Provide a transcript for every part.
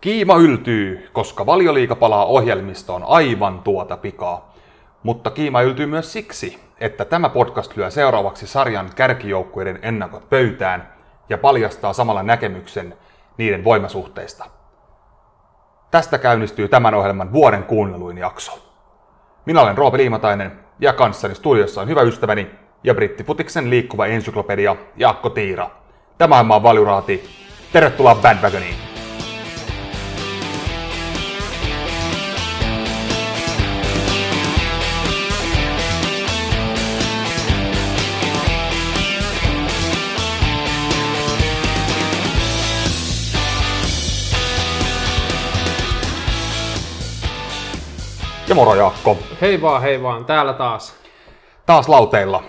Kiima yltyy, koska valioliika palaa ohjelmistoon aivan tuota pikaa. Mutta kiima yltyy myös siksi, että tämä podcast lyö seuraavaksi sarjan kärkijoukkueiden ennakot pöytään ja paljastaa samalla näkemyksen niiden voimasuhteista. Tästä käynnistyy tämän ohjelman vuoden kuunneluin jakso. Minä olen Roope Liimatainen ja kanssani studiossa on hyvä ystäväni ja brittifutiksen liikkuva ensyklopedia Jaakko Tiira. Tämä on maan Valjuraati. Tervetuloa Bandwagoniin! Ja moro Jaakko. Hei vaan, hei vaan, täällä taas. Taas lauteilla.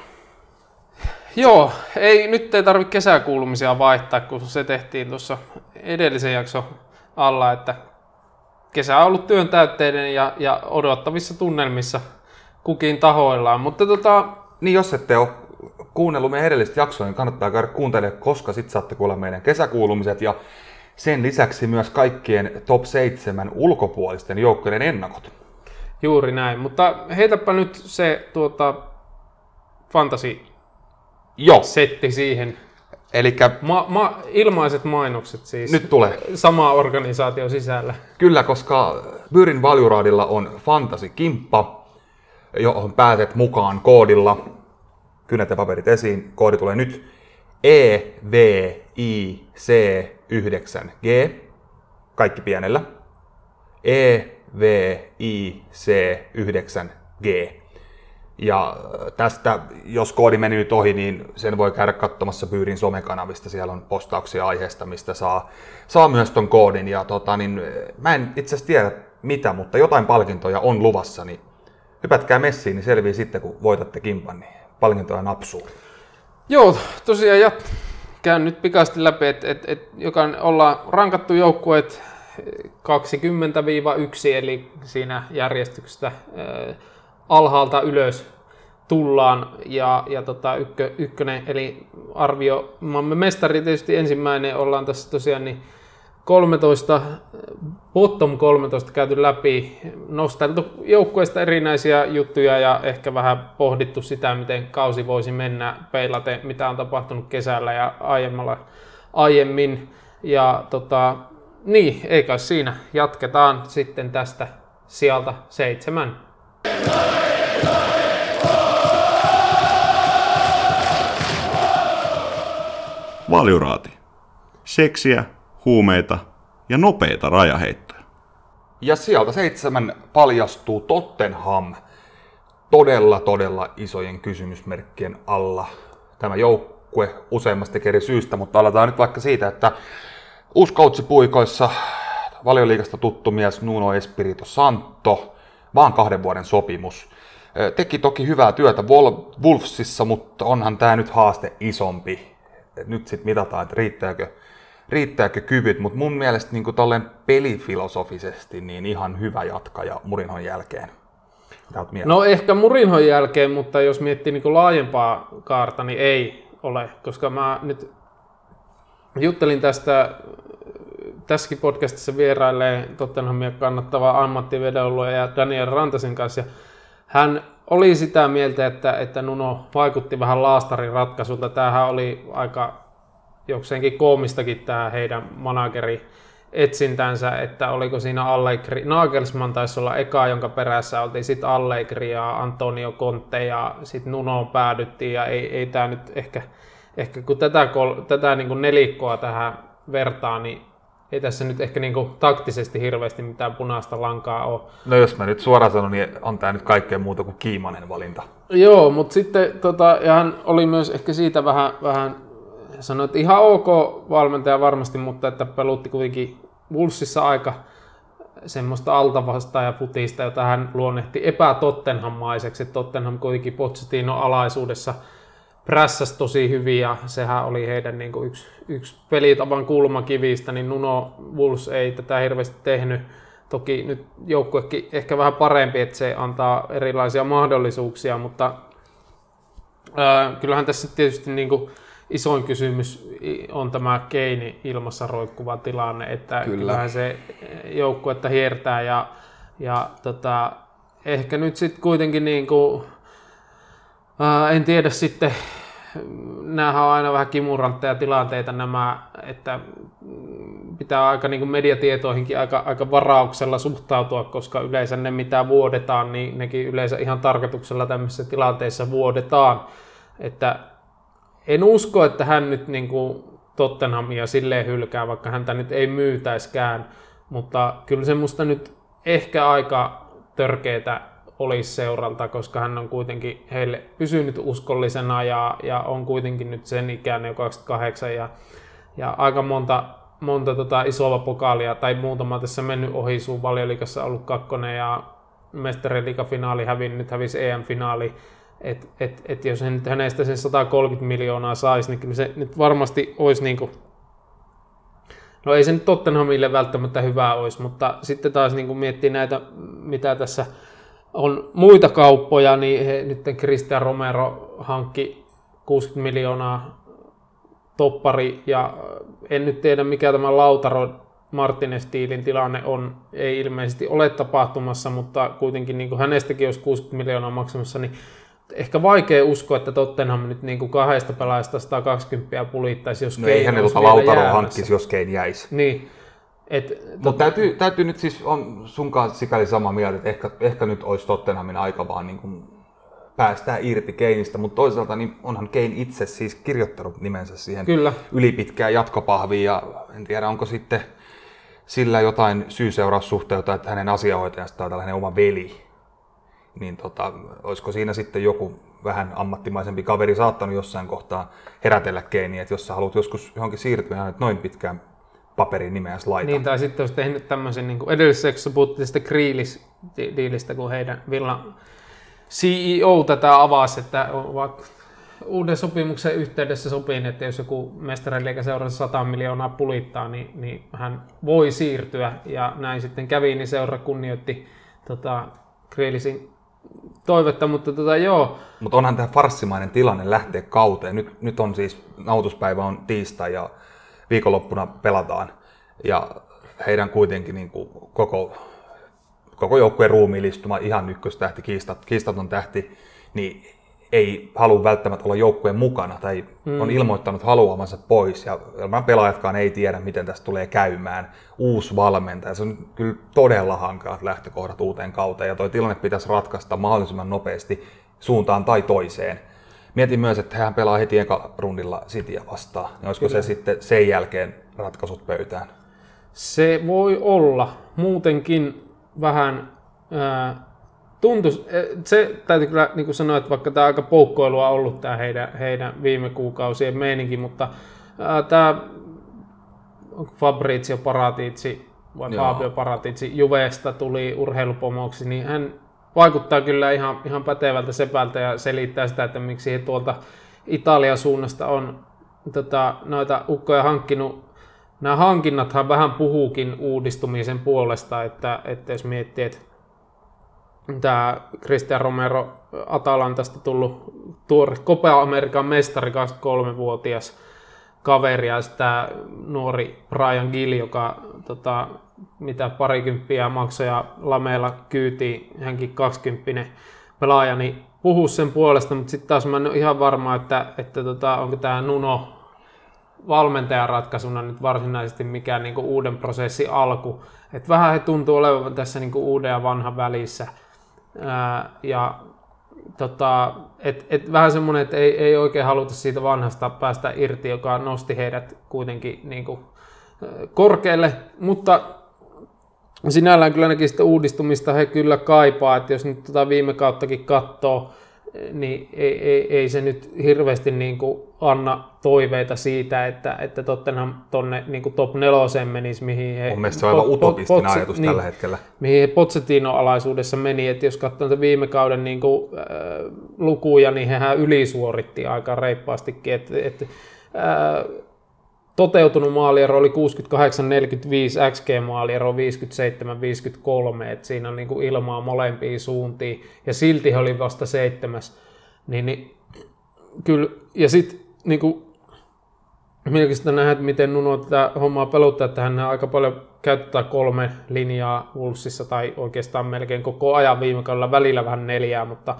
Joo, ei, nyt ei tarvitse kesäkuulumisia vaihtaa, kun se tehtiin tuossa edellisen jakso alla, että kesä on ollut työn täytteinen ja, ja odottavissa tunnelmissa kukin tahoillaan. Mutta tota... Niin jos ette ole kuunnellut meidän edellistä jaksoa, niin kannattaa käydä kuuntelemaan, koska sitten saatte kuulla meidän kesäkuulumiset ja sen lisäksi myös kaikkien top 7 ulkopuolisten joukkojen ennakot. Juuri näin, mutta heitäpä nyt se tuota, fantasi Joo. setti siihen. Elikkä, ma- ma- ilmaiset mainokset siis. Nyt tulee. Sama organisaatio sisällä. Kyllä, koska Byrin Valjuraadilla on Fantasy Kimppa, johon pääset mukaan koodilla. Kynnette paperit esiin. Koodi tulee nyt EVIC9G. Kaikki pienellä. E VIC9G. Ja tästä, jos koodi meni nyt ohi, niin sen voi käydä katsomassa Byyrin somekanavista. Siellä on postauksia aiheesta, mistä saa, saa myös ton koodin. Ja tota, niin, mä en itse asiassa tiedä mitä, mutta jotain palkintoja on luvassa, niin hypätkää messiin, niin selvii sitten, kun voitatte kimpan, niin palkintoja napsuu. Joo, tosiaan ja käyn nyt pikaisesti läpi, että et, et, ollaan rankattu joukkueet 20-1, eli siinä järjestyksestä alhaalta ylös tullaan ja, ja tota, ykkö, ykkönen, eli arvio, maamme mestari tietysti ensimmäinen, ollaan tässä tosiaan niin 13, bottom 13 käyty läpi, nosteltu joukkueesta erinäisiä juttuja ja ehkä vähän pohdittu sitä, miten kausi voisi mennä peilaten, mitä on tapahtunut kesällä ja aiemmalla, aiemmin. Ja tota, niin, eikä siinä. Jatketaan sitten tästä sieltä seitsemän. Valjuraati. Seksiä, huumeita ja nopeita rajaheittoja. Ja sieltä seitsemän paljastuu Tottenham todella, todella isojen kysymysmerkkien alla. Tämä joukkue useammasta eri syystä, mutta aletaan nyt vaikka siitä, että Uusi coachi puikoissa, valioliikasta tuttu mies Nuno Espirito Santo, vaan kahden vuoden sopimus. Teki toki hyvää työtä Wolfsissa, mutta onhan tämä nyt haaste isompi. Nyt sitten mitataan, että riittääkö, riittääkö kyvyt, mutta mun mielestä niin tolleen pelifilosofisesti niin ihan hyvä jatkaja Murinhon jälkeen. No ehkä Murinhon jälkeen, mutta jos miettii niin laajempaa kaarta, niin ei ole, koska mä nyt juttelin tästä tässäkin podcastissa vierailee Tottenhamia kannattava ammattivedonluoja ja Daniel Rantasen kanssa. Ja hän oli sitä mieltä, että, että Nuno vaikutti vähän laastarin ratkaisulta. Tämähän oli aika jokseenkin koomistakin tämä heidän manageri etsintänsä, että oliko siinä Allegri, Nagelsmann taisi olla eka, jonka perässä oltiin sitten Allegri ja Antonio Conte ja sitten Nuno päädyttiin ja ei, ei tämä nyt ehkä, ehkä kun tätä, tätä niin kuin nelikkoa tähän vertaa, niin ei tässä nyt ehkä niin kuin taktisesti hirveästi mitään punaista lankaa ole. No jos mä nyt suoraan sanon, niin on tämä nyt kaikkea muuta kuin kiimainen valinta. Joo, mutta sitten tota, ja hän oli myös ehkä siitä vähän, vähän sanoi, että ihan ok valmentaja varmasti, mutta että pelutti kuitenkin Wolfsissa aika semmoista altavastaa futista, jota hän luonnehti epätottenhammaiseksi. Tottenham kuitenkin Pochettino alaisuudessa – prässäsi tosi hyvin ja sehän oli heidän niin kuin yksi, yksi pelitavan kulmakivistä, niin Nuno Wolves ei tätä hirveästi tehnyt. Toki nyt joukkuekin ehkä vähän parempi, että se antaa erilaisia mahdollisuuksia, mutta ää, kyllähän tässä tietysti niin kuin isoin kysymys on tämä Keini ilmassa roikkuva tilanne, että Kyllä. kyllähän se joukkuetta hiertää ja, ja tota, ehkä nyt sitten kuitenkin niin kuin, ää, en tiedä sitten, nämähän on aina vähän kimurantteja tilanteita nämä, että pitää aika niin kuin mediatietoihinkin aika, aika varauksella suhtautua, koska yleensä ne mitä vuodetaan, niin nekin yleensä ihan tarkoituksella tämmöisissä tilanteissa vuodetaan. Että en usko, että hän nyt niin kuin Tottenhamia silleen hylkää, vaikka häntä nyt ei myytäiskään, mutta kyllä se musta nyt ehkä aika törkeetä olisi seuralta, koska hän on kuitenkin heille pysynyt uskollisena ja, ja on kuitenkin nyt sen ikäinen jo 28 ja, ja aika monta, monta tota isoa pokaalia tai muutama tässä mennyt ohi suun valioliikassa ollut kakkonen ja mestariliikafinaali hävin, nyt hävisi EM-finaali. Et, et, et jos hän, hänestä sen 130 miljoonaa saisi, niin kyllä se nyt varmasti olisi niin kuin, No ei se nyt Tottenhamille välttämättä hyvää olisi, mutta sitten taas niin kuin miettii näitä, mitä tässä on muita kauppoja, niin he, nyt Christian Romero hankki 60 miljoonaa toppari. Ja en nyt tiedä mikä tämä Lautaro Martinez Tiilin tilanne on, ei ilmeisesti ole tapahtumassa, mutta kuitenkin niin kuin hänestäkin olisi 60 miljoonaa maksamassa, niin ehkä vaikea uskoa, että Tottenham nyt niin kuin kahdesta pelaajasta 120 pulittaisi, jos no ei hänen Lautaro hankkisi, jos Kein jäisi. Niin, mutta täytyy, täytyy nyt siis, on sun kanssa sikäli sama mieltä, että ehkä, ehkä nyt olisi Tottenhamin aika vaan niin kuin päästää irti Keinistä, mutta toisaalta niin onhan Kein itse siis kirjoittanut nimensä siihen Kyllä. ylipitkään jatkopahviin ja en tiedä onko sitten sillä jotain syy-seuraussuhteita, että hänen asiahoitajastaan on tällainen oma veli. Niin tota, olisiko siinä sitten joku vähän ammattimaisempi kaveri saattanut jossain kohtaa herätellä Keiniä, että jos sä haluat joskus johonkin siirtyä, niin noin pitkään paperin nimeä laita. Niin, tai sitten olisi tehnyt tämmöisen, niin kuin edellisessä puhuttiin sitten Kriilis-diilistä, kun heidän Villan CEO tätä avasi, että ovat uuden sopimuksen yhteydessä sopiin, että jos joku mestariliiga seurassa 100 miljoonaa pulittaa, niin, niin hän voi siirtyä. Ja näin sitten kävi, niin seura kunnioitti tota, Kriilisin toivetta, mutta tota, joo. Mutta onhan tämä farssimainen tilanne lähteä kauteen. Nyt, nyt on siis, nautuspäivä on tiistai ja viikonloppuna pelataan. Ja heidän kuitenkin niin kuin koko, koko joukkueen ruumiillistuma, ihan ykköstähti, kiistat, kiistaton tähti, niin ei halua välttämättä olla joukkueen mukana tai mm. on ilmoittanut haluamansa pois ja pelaajatkaan ei tiedä, miten tästä tulee käymään. Uusi valmentaja, se on kyllä todella hankalat lähtökohdat uuteen kauteen ja tuo tilanne pitäisi ratkaista mahdollisimman nopeasti suuntaan tai toiseen. Mietin myös, että hän pelaa heti eka rundilla Cityä vastaan. Niin olisiko Kyllä. se sitten sen jälkeen ratkaisut pöytään? Se voi olla. Muutenkin vähän ää, tuntus, se täytyy kyllä niin kuin sanoa, että vaikka tämä aika poukkoilua on ollut tämä heidän, heidän viime kuukausien meininki, mutta ää, tämä Fabrizio Paratici vai Joo. Fabio Paratici Juvesta tuli urheilupomoksi, niin hän vaikuttaa kyllä ihan, ihan pätevältä sepältä ja selittää sitä, että miksi he tuolta Italian suunnasta on tota, noita ukkoja hankkinut. Nämä hankinnathan vähän puhuukin uudistumisen puolesta, että, että jos miettii, että tämä Cristian Romero Atalantasta tullut tuore Copa Amerikan mestari 23-vuotias kaveri ja tämä nuori Brian Gill, joka tota, mitä parikymppiä maksoja lameilla kyyti, hänkin 20 pelaaja, niin puhuu sen puolesta, mutta sitten taas mä en ole ihan varma, että, että tota, onko tämä Nuno valmentajan ratkaisuna nyt varsinaisesti mikään niin uuden prosessin alku. Et vähän he tuntuu olevan tässä niin uuden ja vanhan välissä. Ää, ja tota, et, et vähän semmoinen, että ei, ei oikein haluta siitä vanhasta päästä irti, joka nosti heidät kuitenkin niin kuin, korkealle, mutta sinällään kyllä näkin sitä uudistumista he kyllä kaipaa, että jos nyt tota viime kauttakin katsoo, niin ei, ei, ei se nyt hirveästi niin kuin anna toiveita siitä, että, että Tottenham tonne niin kuin top neloseen menisi, mihin he... Mun mielestä se on aivan utopistinen pot, ajatus niin, tällä hetkellä. Mihin he Pochettino-alaisuudessa meni, että jos katsoo viime kauden niin kuin, äh, lukuja, niin hehän ylisuoritti aika reippaastikin, että, että äh, toteutunut maaliero oli 68-45, XG-maaliero 57-53, että siinä on niin kuin ilmaa molempiin suuntiin, ja silti he oli vasta seitsemäs. Niin, niin, kyllä, ja sitten niin kuin, mielenkiintoista nähdä, että miten Nuno tätä hommaa peluttaa, että hän aika paljon käyttää kolme linjaa Wolvesissa tai oikeastaan melkein koko ajan viime kaudella välillä vähän neljää, mutta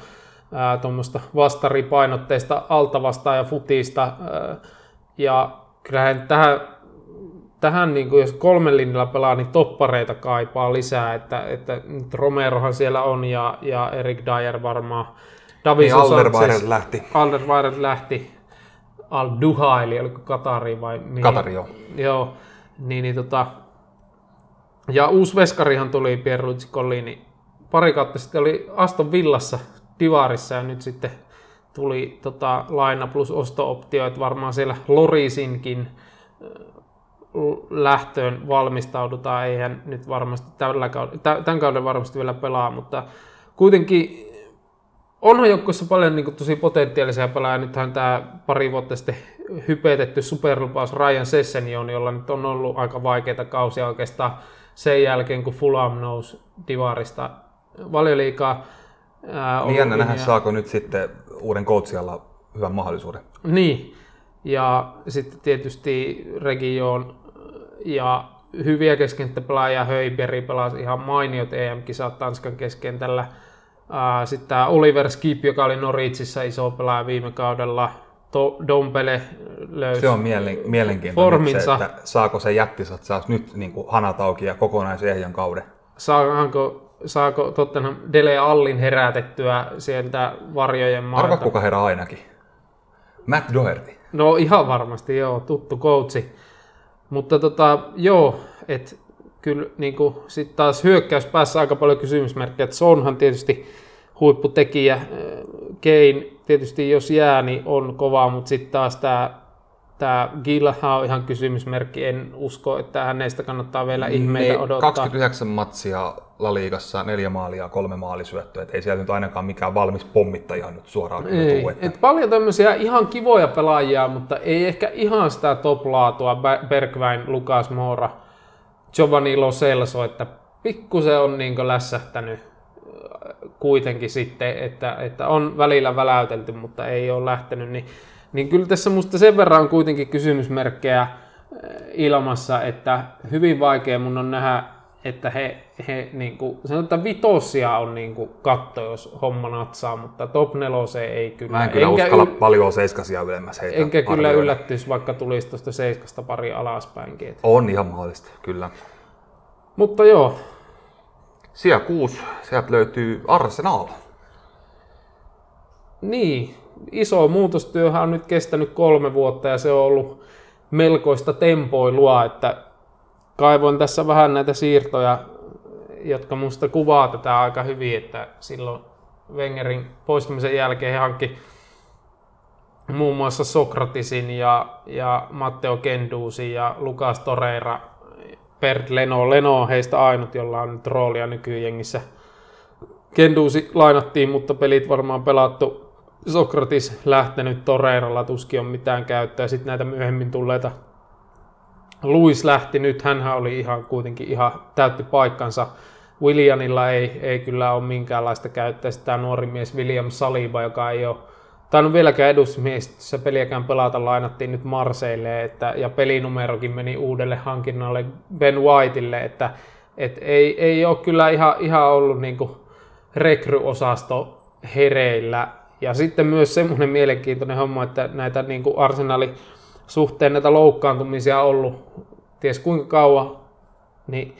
tuommoista vastaripainotteista altavasta ja futista. Ää, ja kyllähän tähän, tähän niin kuin jos kolmen linjalla pelaa, niin toppareita kaipaa lisää, että, että nyt Romerohan siellä on ja, ja Erik Dyer varmaan. Davis niin Alderweireld lähti. Alderweireld lähti. Al Duhaili, oliko Katari vai mihin? Katari, joo. Joo, niin, niin tota, ja uusi veskarihan tuli Pierluigi Collini. Pari kautta sitten oli Aston Villassa Divarissa ja nyt sitten tuli tota, laina plus osto-optio, että varmaan siellä Lorisinkin lähtöön valmistaudutaan. Eihän nyt varmasti tällä kauden, tämän kauden varmasti vielä pelaa, mutta kuitenkin onhan joukkueessa paljon niin kuin, tosi potentiaalisia pelaajia. Nythän tämä pari vuotta sitten hypetetty superlupaus Ryan Sessenion, jolla nyt on ollut aika vaikeita kausia oikeastaan sen jälkeen, kun Fulham nousi Divarista valioliikaa. Niin jännä nähdä, saako nyt sitten uuden coachilla hyvän mahdollisuuden. Niin, ja sitten tietysti Region ja hyviä keskenttäpelaajia Höiberi pelasi ihan mainiot EM-kisat Tanskan keskentällä. Sitten tämä Oliver Skip, joka oli Noritsissa iso pelaaja viime kaudella, to, Dompele löysi Se on mielen, mielenkiintoinen forminsa. se, että saako se jättisatsaus nyt niin kuin hanat auki ja kokonaisen kauden. Saako, saako Tottenham Dele Allin herätettyä sieltä varjojen maalta? Arva kuka herää ainakin. Matt Doherty. No ihan varmasti, joo, tuttu coachi. Mutta tota, joo, että kyllä niin sitten taas hyökkäyspäässä aika paljon kysymysmerkkejä, että Sonhan tietysti huipputekijä, Kein tietysti jos jää, niin on kova, mutta sitten taas tämä tämä Gilha on ihan kysymysmerkki. En usko, että hänestä kannattaa vielä ihmeitä niin, odottaa. 29 matsia La Ligassa, neljä maalia, kolme maalisyöttöä. Ei sieltä nyt ainakaan mikään valmis pommittaja nyt suoraan ei, tuu. Että... Et paljon tämmöisiä ihan kivoja pelaajia, mutta ei ehkä ihan sitä top-laatua. Bergwijn, Lukas Moura, Giovanni Lo Celso, että pikkusen on niin lässähtänyt kuitenkin sitten, että, että on välillä väläytelty, mutta ei ole lähtenyt, niin, niin kyllä tässä musta sen verran on kuitenkin kysymysmerkkejä ilmassa, että hyvin vaikea mun on nähdä, että he, he niin kuin, sanotaan vitosia on niin kuin katto, jos homma natsaa, mutta top nelose ei kyllä. Mä en kyllä enkä uskalla yl... paljon seiskasia ylemmäs heitä Enkä arvioida. kyllä yllättyisi, vaikka tulisi tuosta seiskasta pari alaspäinkin. On ihan mahdollista, kyllä. Mutta joo, Sija 6, sieltä löytyy Arsenal. Niin, iso muutostyöhän on nyt kestänyt kolme vuotta ja se on ollut melkoista tempoilua, että kaivoin tässä vähän näitä siirtoja, jotka musta kuvaa tätä aika hyvin, että silloin Wengerin poistumisen jälkeen he hankki muun muassa Sokratisin ja, ja Matteo Kenduusin ja Lukas Toreira Bert Leno. Leno on heistä ainut, jolla on nyt roolia nykyjengissä. Kenduusi lainattiin, mutta pelit varmaan pelattu. Sokratis lähtenyt Toreiralla, tuskin on mitään käyttöä. Sitten näitä myöhemmin tulleita Luis lähti nyt, hän oli ihan kuitenkin ihan täytti paikkansa. Williamilla ei, ei kyllä ole minkäänlaista käyttöä. Sitten tämä nuori mies William Saliba, joka ei ole tainnut vieläkään edusmiehistössä peliäkään pelata, lainattiin nyt Marseille, että, ja pelinumerokin meni uudelle hankinnalle Ben Whiteille, että et ei, ei ole kyllä ihan, ihan ollut niin rekryosasto hereillä. Ja sitten myös semmoinen mielenkiintoinen homma, että näitä niin Arsenalin suhteen näitä loukkaantumisia on ollut ties kuinka kauan, niin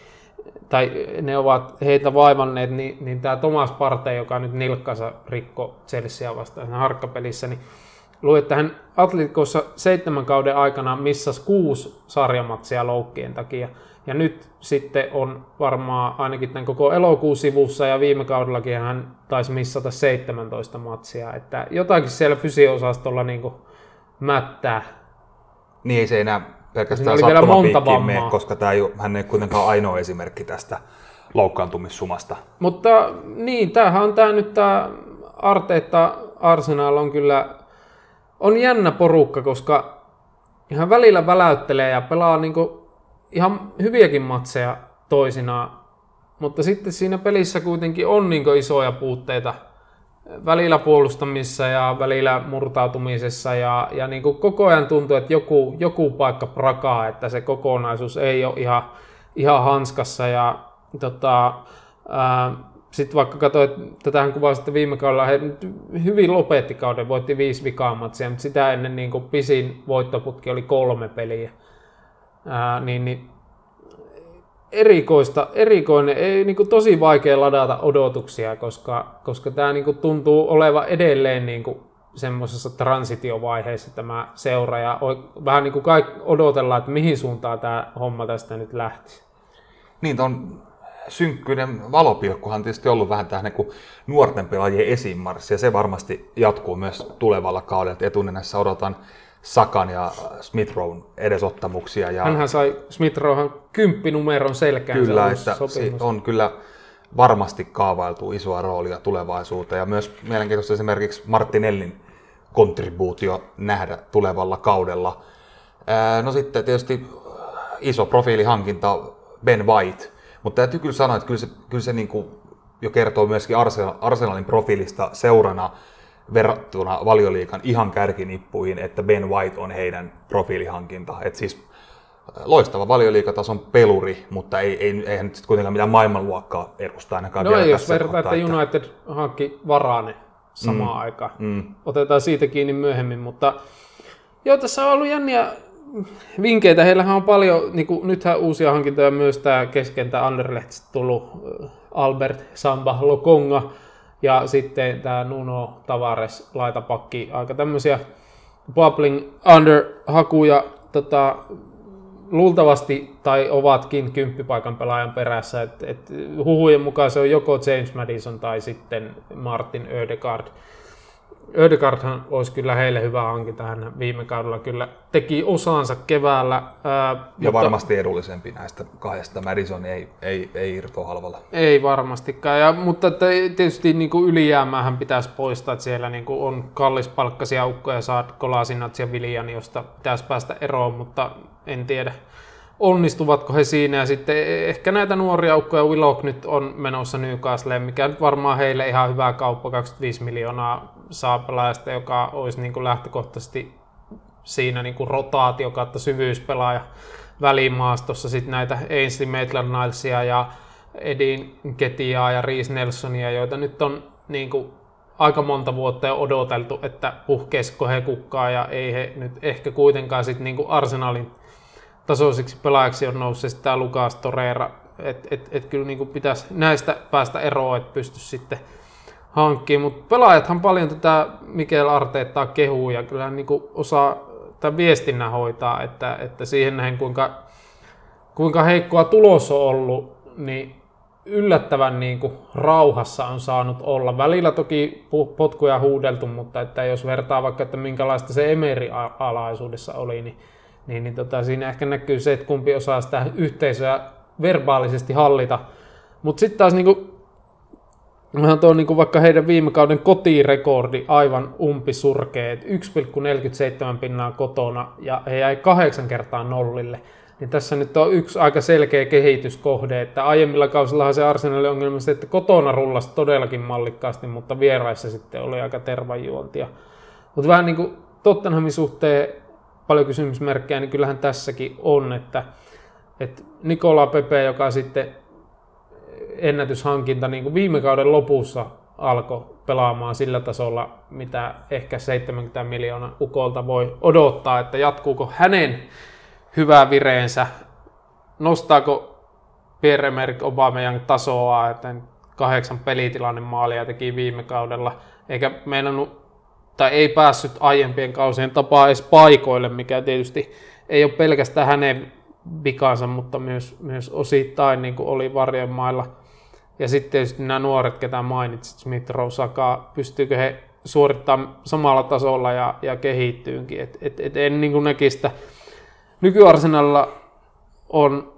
tai ne ovat heitä vaivanneet, niin, niin tämä Thomas Partey, joka nyt nilkkansa rikko Chelsea vastaan harkkapelissä, niin luin, että hän seitsemän kauden aikana missas kuusi sarjamatsia loukkien takia. Ja nyt sitten on varmaan ainakin tämän koko elokuun sivussa ja viime kaudellakin hän taisi missata 17 matsia. Että jotakin siellä fysiosastolla niin mättää. Niin ei se enää pelkästään sattumapiikkiin mene, koska tämä ei, hän ei kuitenkaan ainoa esimerkki tästä loukkaantumissumasta. Mutta niin, tämähän on tämä nyt tämä Arteetta Arsenal on kyllä on jännä porukka, koska ihan välillä väläyttelee ja pelaa niinku ihan hyviäkin matseja toisinaan, mutta sitten siinä pelissä kuitenkin on niinku isoja puutteita välillä puolustamissa ja välillä murtautumisessa ja, ja niin kuin koko ajan tuntuu, että joku, joku paikka prakaa, että se kokonaisuus ei ole ihan, ihan hanskassa ja tota, sitten vaikka katsoit, tätähän kuvasitte viime kaudella, he hyvin lopetti kauden, voitti viisi vikaa matsia, mutta sitä ennen niin kuin pisin voittoputki oli kolme peliä. Ää, niin, niin erikoista, erikoinen, ei, niin kuin tosi vaikea ladata odotuksia, koska, koska tämä niin kuin tuntuu olevan edelleen niin kuin semmoisessa transitiovaiheessa tämä seura ja vähän niin kuin kaikki odotellaan, että mihin suuntaan tämä homma tästä nyt lähti. Niin, on synkkyyden valopilkkuhan tietysti ollut vähän tähän niin nuorten pelaajien esimarssi, ja se varmasti jatkuu myös tulevalla kaudella. Etunenässä odotan Sakan ja Smithrown edesottamuksia. Ja... Hänhän sai Smithrown kymppinumeron selkään. Kyllä, että on kyllä varmasti kaavailtu isoa roolia tulevaisuuteen. Ja myös mielenkiintoista esimerkiksi Martinellin kontribuutio nähdä tulevalla kaudella. No sitten tietysti iso profiilihankinta Ben White, mutta täytyy kyllä sanoa, että kyllä se, kyllä se niin kuin jo kertoo myöskin Arsenalin profiilista seurana verrattuna valioliikan ihan kärkinippuihin, että Ben White on heidän profiilihankinta. Et siis äh, loistava valioliikatason peluri, mutta ei, ei, eihän nyt kuitenkaan mitään maailmanluokkaa edusta ainakaan No ei, jos verrataan, että United hankki Varane samaan mm, aikaan. Mm. Otetaan siitä kiinni myöhemmin, mutta joo, tässä on ollut jänniä vinkkeitä. Heillähän on paljon, niin kuin, nythän uusia hankintoja myös tämä keskentä Anderlechtistä tullut äh, Albert Samba Lokonga ja sitten tämä Nuno Tavares laitapakki, aika tämmöisiä bubbling under hakuja tota, luultavasti tai ovatkin kymppipaikan pelaajan perässä. Et, et, huhujen mukaan se on joko James Madison tai sitten Martin Ödegaard. Ödegaardhan olisi kyllä heille hyvä hankinta. Hän viime kaudella kyllä teki osaansa keväällä. Ää, ja mutta, varmasti edullisempi näistä kahdesta. Madison ei, ei, ei irtoa halvalla. Ei varmastikaan. Ja, mutta tietysti niin kuin ylijäämähän pitäisi poistaa, että siellä niin kuin on kallispalkkaisia ukkoja, saat Kolasinat ja Viljan, josta pitäisi päästä eroon, mutta en tiedä onnistuvatko he siinä. Ja sitten ehkä näitä nuoria ukkoja Willock nyt on menossa Newcastleen, mikä nyt varmaan heille ihan hyvä kauppa, 25 miljoonaa saa joka olisi niin kuin lähtökohtaisesti siinä niin kuin rotaatio kautta syvyyspelaaja välimaastossa. Sitten näitä Ainsley Maitland-Nilesia ja Edin Ketiaa ja Reese Nelsonia, joita nyt on niin kuin aika monta vuotta jo odoteltu, että puhkeisiko he kukkaa ja ei he nyt ehkä kuitenkaan sitten niin kuin Arsenalin tasoisiksi pelaajaksi on noussut tämä Lukas Torreira, että et, et kyllä niin pitäisi näistä päästä eroon, että pystyisi sitten hankkimaan, mutta pelaajathan paljon tätä Mikel Arteettaa kehuu ja kyllä niin kuin osaa tämän viestinnän hoitaa, että, että siihen nähen kuinka, kuinka heikkoa tulos on ollut, niin yllättävän niin kuin rauhassa on saanut olla. Välillä toki potkuja huudeltu, mutta että jos vertaa vaikka, että minkälaista se Emeri-alaisuudessa oli, niin niin, niin tota, siinä ehkä näkyy se, että kumpi osaa sitä yhteisöä verbaalisesti hallita. Mutta sitten taas niinku, Onhan tuo niinku vaikka heidän viime kauden kotirekordi aivan umpisurkea, 1,47 pinnaa kotona ja he jäi kahdeksan kertaa nollille. Niin tässä nyt on yksi aika selkeä kehityskohde, että aiemmilla kausillahan se Arsenalin ongelma se, että kotona rullasi todellakin mallikkaasti, mutta vieraissa sitten oli aika tervajuontia. Mutta vähän niin kuin Tottenhamin suhteen paljon kysymysmerkkejä, niin kyllähän tässäkin on, että, että Nikola Pepe, joka sitten ennätyshankinta niin kuin viime kauden lopussa alkoi pelaamaan sillä tasolla, mitä ehkä 70 miljoonaa ukolta voi odottaa, että jatkuuko hänen hyvä vireensä, nostaako Pierre-Emerick Aubameyang tasoa, että kahdeksan pelitilanne maalia teki viime kaudella, eikä meinannut tai ei päässyt aiempien kausien tapaa edes paikoille, mikä tietysti ei ole pelkästään hänen vikansa, mutta myös, myös osittain niin kuin oli varjen mailla. Ja sitten tietysti nämä nuoret, ketä mainitsit, Smith Rosaka, pystyykö he suorittamaan samalla tasolla ja, ja kehittyynkin. Et, et, et en niin kuin näkisi sitä. Nykyarsenalla on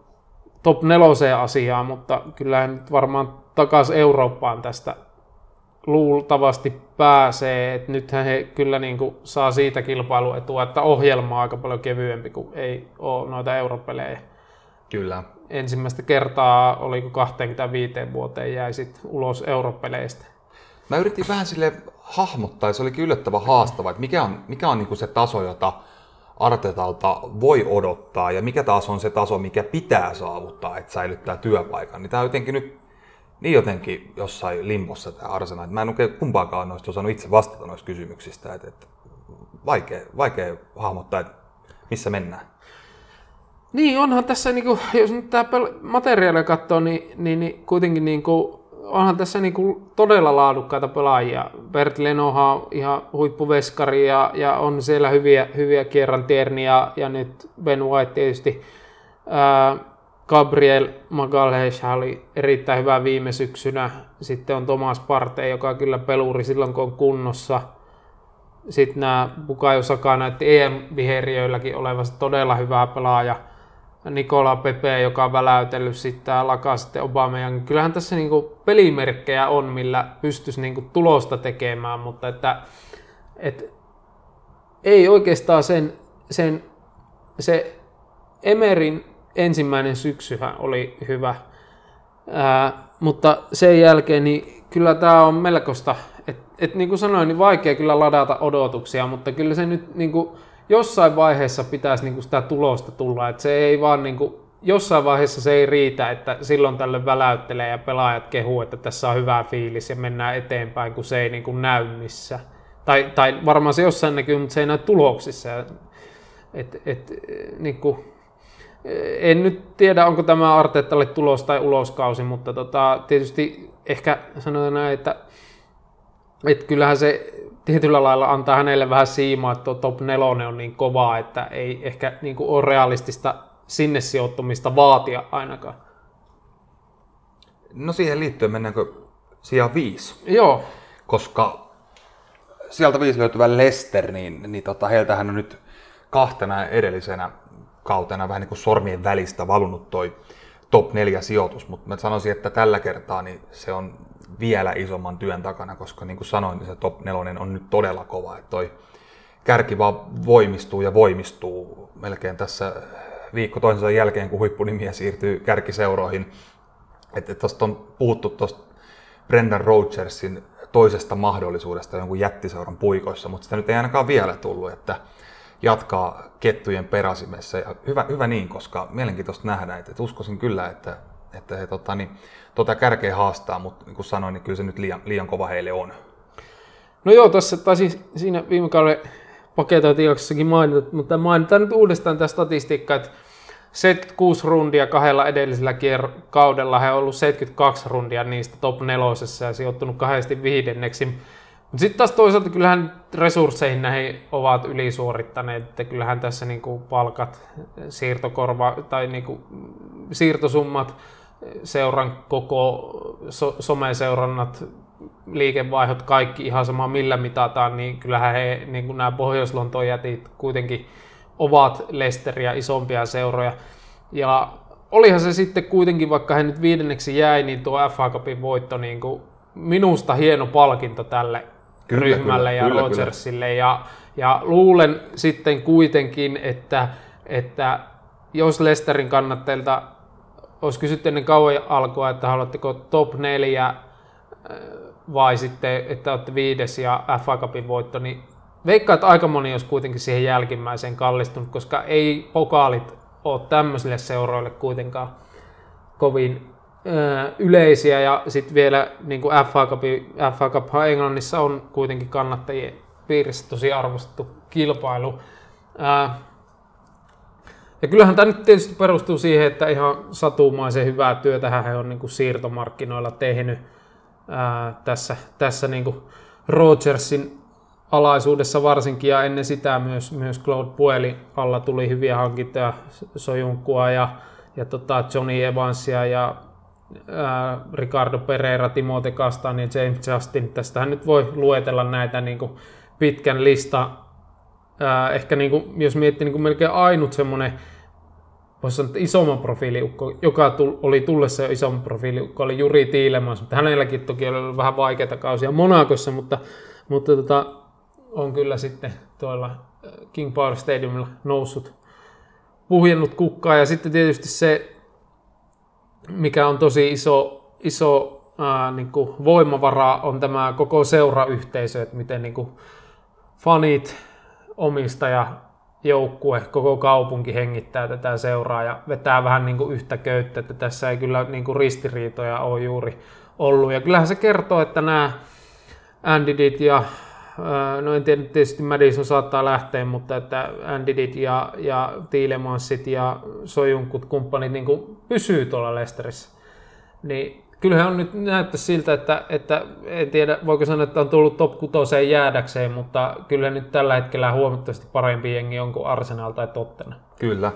top neloseen asiaa, mutta kyllähän nyt varmaan takaisin Eurooppaan tästä luultavasti pääsee, että nythän he kyllä niin kuin saa siitä kilpailuetua, että ohjelma on aika paljon kevyempi, kuin ei ole noita europelejä. Kyllä. Ensimmäistä kertaa, oliko 25 vuoteen, jäi sitten ulos europeleistä. mä yritin vähän sille hahmottaa, ja se olikin yllättävän haastava, että mikä on, mikä on niin se taso, jota Artetalta voi odottaa, ja mikä taas on se taso, mikä pitää saavuttaa, että säilyttää työpaikan. Niin tämä jotenkin nyt niin jotenkin jossain limbossa tämä Arsenal. Mä en oikein kumpaakaan noista osannut itse vastata noista kysymyksistä. Että, että vaikea, vaikea hahmottaa, että missä mennään. Niin, onhan tässä, niin kuin, jos nyt tämä materiaalia katsoo, niin, niin, niin kuitenkin niin kuin, onhan tässä niin kuin, todella laadukkaita pelaajia. Bert Lenohan on ihan huippuveskari ja, ja on siellä hyviä, hyviä kierrantierniä ja, ja nyt Ben White tietysti. Ää, Gabriel Magalhaes oli erittäin hyvä viime syksynä. Sitten on Thomas Parte, joka kyllä peluri silloin, kun on kunnossa. Sitten nämä Bukayo Saka näytti EM-viheriöilläkin olevasta todella hyvää pelaaja. Nikola Pepe, joka on väläytellyt sitten lakaa sitten Obama. Ja kyllähän tässä niinku pelimerkkejä on, millä pystyisi niinku tulosta tekemään, mutta että, et, ei oikeastaan sen, sen se Emerin ensimmäinen syksyhän oli hyvä, Ää, mutta sen jälkeen niin kyllä tämä on melkoista, että et niin kuin sanoin, niin vaikea kyllä ladata odotuksia, mutta kyllä se nyt niin kuin jossain vaiheessa pitäisi niin kuin sitä tulosta tulla, että se ei vaan niin kuin, jossain vaiheessa se ei riitä, että silloin tälle väläyttelee ja pelaajat kehuu, että tässä on hyvä fiilis ja mennään eteenpäin, kun se ei niin kuin näy missä. Tai, tai varmaan se jossain näkyy, mutta se ei näy tuloksissa. Et, et, niin kuin, en nyt tiedä, onko tämä Arteettalle tulos tai uloskausi, mutta tota, tietysti ehkä sanotaan näin, että, että kyllähän se tietyllä lailla antaa hänelle vähän siimaa, että tuo top 4 on niin kovaa, että ei ehkä niin kuin ole realistista sinne sijoittumista vaatia ainakaan. No siihen liittyen mennäänkö sijaan viisi? Joo. Koska sieltä viisi löytyvä Lester, niin, niin tota, heiltähän on nyt kahtena edellisenä kautena vähän niin kuin sormien välistä valunut toi top 4 sijoitus, mutta mä sanoisin, että tällä kertaa niin se on vielä isomman työn takana, koska niin kuin sanoin, niin se top 4 on nyt todella kova, että toi kärki vaan voimistuu ja voimistuu melkein tässä viikko toisensa jälkeen, kun huippunimiä siirtyy kärkiseuroihin. Että tuosta on puhuttu tuosta Brendan Rodgersin toisesta mahdollisuudesta jonkun jättiseuran puikoissa, mutta sitä nyt ei ainakaan vielä tullut, että jatkaa kettujen peräsimessä. Ja hyvä, hyvä niin, koska mielenkiintoista nähdä, että, että uskoisin kyllä, että, että he tota, niin, tota kärkeä haastaa, mutta niin kuin sanoin, niin kyllä se nyt liian, liian kova heille on. No joo, tuossa taisi siinä viime kauden paketointijaksossakin mainita, mutta mainitaan nyt uudestaan tämä statistiikka, että 76 rundia kahdella edellisellä kaudella, he on ollut 72 rundia niistä top nelosessa ja sijoittunut kahdesti viidenneksi. Mutta sitten taas toisaalta kyllähän resursseihin näihin ovat ylisuorittaneet, että kyllähän tässä niinku palkat, siirtokorva tai niinku siirtosummat, seuran koko so, someseurannat, liikevaihdot, kaikki ihan sama millä mitataan, niin kyllähän he, niin nämä pohjois jätit kuitenkin ovat Lesteriä isompia seuroja. Ja olihan se sitten kuitenkin, vaikka he nyt viidenneksi jäi, niin tuo FA Cupin voitto niin kuin minusta hieno palkinto tälle kyllä, ryhmälle kyllä, ja kyllä, Rodgersille. Kyllä. Ja, ja luulen sitten kuitenkin, että, että jos Lesterin kannatteilta olisi kysytty ennen kauan alkua, että haluatteko top 4 äh, vai sitten, että olette viides ja FA Cupin voitto, niin veikkaan, että aika moni olisi kuitenkin siihen jälkimmäiseen kallistunut, koska ei pokaalit ole tämmöisille seuroille kuitenkaan kovin yleisiä ja sitten vielä niin kuin FA, Cup, FA Cup Englannissa on kuitenkin kannattajien piirissä tosi arvostettu kilpailu. Ja kyllähän tämä nyt tietysti perustuu siihen, että ihan satumaisen hyvää työtä he on niin kuin siirtomarkkinoilla tehnyt ää, tässä, tässä niin kuin Rogersin alaisuudessa varsinkin ja ennen sitä myös, myös Claude Puelin alla tuli hyviä hankintoja, Sojunkua ja, ja tota Johnny Evansia ja Ricardo Pereira, Timote Kastan ja James Justin. Tästähän nyt voi luetella näitä niin kuin pitkän lista. Ehkä niin kuin, jos miettii niin kuin melkein ainut semmoinen voisi sanoa, että isomman profiiliukko, joka oli tullessa jo isomman profiiliukko, oli Juri Tiilemans, mutta hänelläkin toki oli ollut vähän vaikeita kausia Monakossa, mutta, mutta tota, on kyllä sitten tuolla King Power Stadiumilla noussut, puhjennut kukkaa. Ja sitten tietysti se mikä on tosi iso, iso ää, niin kuin voimavara on tämä koko seurayhteisö, että miten niin kuin fanit, omistaja, joukkue, koko kaupunki hengittää tätä seuraa ja vetää vähän niin kuin yhtä köyttä, että tässä ei kyllä niin kuin ristiriitoja ole juuri ollut. Ja kyllähän se kertoo, että nämä Andidit ja no en tiedä, tietysti Madison saattaa lähteä, mutta että Andidit ja, ja Tiilemansit ja Sojunkut kumppanit niin kuin pysyy tuolla Lesterissä. Niin kyllähän on nyt näyttää siltä, että, että en tiedä voiko sanoa, että on tullut top 6 jäädäkseen, mutta kyllä nyt tällä hetkellä huomattavasti parempi jengi on kuin Arsenal tai Tottenham. Kyllä.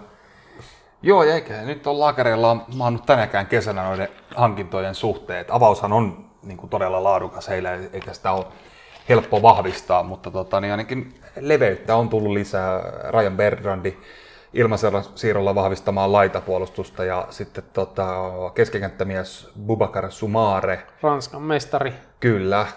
Joo, ja eikä nyt on laakereilla on maannut tänäkään kesänä noiden hankintojen suhteet. Avaushan on niin kuin todella laadukas heillä, eikä sitä ole helppo vahvistaa, mutta tota, niin ainakin leveyttä on tullut lisää. Ryan Bertrandi siirrolla vahvistamaan laitapuolustusta ja sitten tota, keskikenttämies Bubakar Sumare. Ranskan mestari. Kyllä,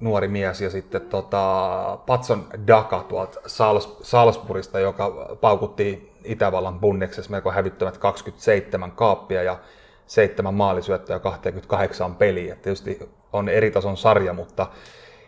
nuori mies ja sitten tota, Patson Daka tuolta Sals- Salzburgista, joka paukutti Itävallan bundeksessa melko hävyttömät 27 kaappia ja seitsemän maalisyöttöä ja 28 peliä. Tietysti on eri tason sarja, mutta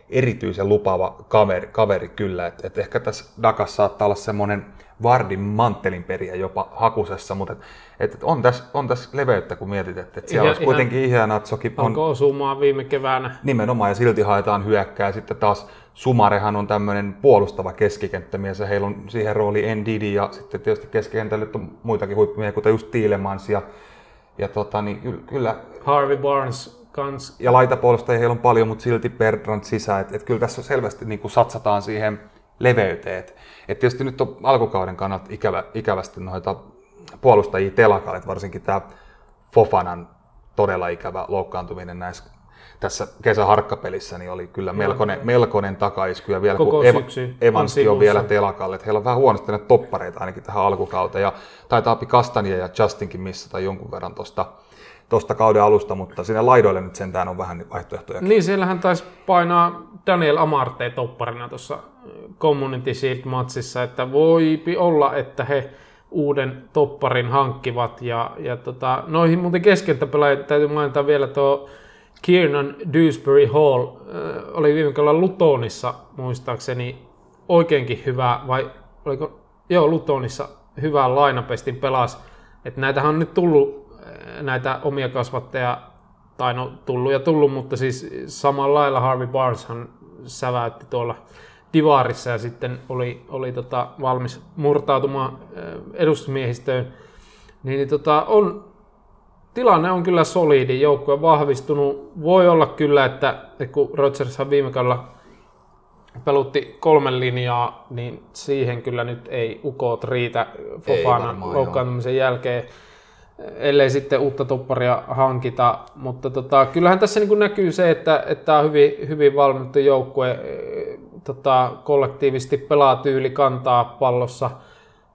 erityisen lupaava kaveri, kaveri kyllä. Et, et ehkä tässä Dakas saattaa olla semmoinen Vardin manttelinperiä jopa hakusessa, mutta et, et on, tässä, on tässä leveyttä, kun mietit, että et siellä ihan, olisi kuitenkin Ihanatsokin. On, Alkoi osumaan viime keväänä. Nimenomaan, ja silti haetaan hyökkää. Sitten taas Sumarehan on tämmöinen puolustava keskikenttämies, ja heillä on siihen rooli Ndidi, ja sitten tietysti keskikentällä on muitakin huippumiehiä, kuten just Tiilemans, ja, ja tota, niin kyllä... Harvey Barnes kans. Ja laitapuolustajia heillä on paljon, mutta silti Bertrand sisään. Että et kyllä tässä selvästi niin satsataan siihen leveyteen. Et, et tietysti nyt on alkukauden kannalta ikävä, ikävästi noita puolustajia telakalle, varsinkin tämä Fofanan todella ikävä loukkaantuminen näissä tässä kesäharkkapelissä niin oli kyllä melkoinen, melkoinen takaisku ja vielä Koko kun Eva, Evanskin on, on vielä telakalle, että heillä on vähän huonosti näitä toppareita ainakin tähän alkukauteen. Ja taitaa Kastania ja Justinkin missata jonkun verran tuosta tuosta kauden alusta, mutta sinne laidoille nyt sentään on vähän vaihtoehtoja. Niin, siellähän taisi painaa Daniel Amarte topparina tuossa Community Shield-matsissa, että voipi olla, että he uuden topparin hankkivat. Ja, ja tota, noihin muuten keskentäpelaajat täytyy mainita vielä tuo Kiernan Dewsbury Hall äh, oli viime kaudella Lutonissa muistaakseni oikeinkin hyvä, vai oliko, joo Lutonissa hyvä lainapestin pelas. Että näitähän on nyt tullut näitä omia kasvatteja, tai no tullut ja tullut, mutta siis samalla lailla Harvey Barneshan säväytti tuolla Divarissa ja sitten oli, oli tota valmis murtautumaan edustusmiehistöön. Niin, niin tota, on, tilanne on kyllä solidi, joukkue vahvistunut. Voi olla kyllä, että kun Rodgershan viime kaudella pelutti kolmen linjaa, niin siihen kyllä nyt ei ukot riitä Fofana loukkaantumisen jälkeen ellei sitten uutta topparia hankita. Mutta tota, kyllähän tässä niin näkyy se, että, että tämä on hyvin, hyvin valmiittu joukkue. Tota, kollektiivisesti pelaa tyyli, kantaa pallossa,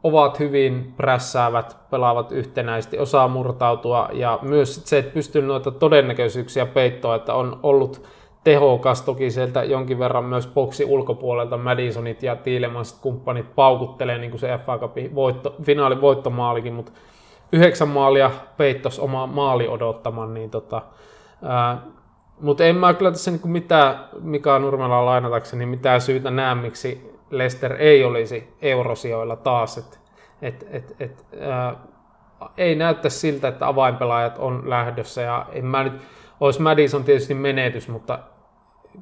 ovat hyvin prässäävät, pelaavat yhtenäisesti, osaa murtautua ja myös se, että pystyy noita todennäköisyyksiä peittoa, että on ollut tehokas toki sieltä jonkin verran myös boksi ulkopuolelta Madisonit ja Tiilemansit kumppanit paukuttelee niin kuin se FA Cupin voitto, finaalin voittomaalikin, mutta yhdeksän maalia peittos oma maali odottaman, niin tota, mutta en mä kyllä tässä niinku mitään, Mika Nurmela lainatakseni, mitään syytä näe, miksi Lester ei olisi eurosijoilla taas. Et, et, et, et, ää, ei näyttä siltä, että avainpelaajat on lähdössä ja en mä nyt, olisi Madison tietysti menetys, mutta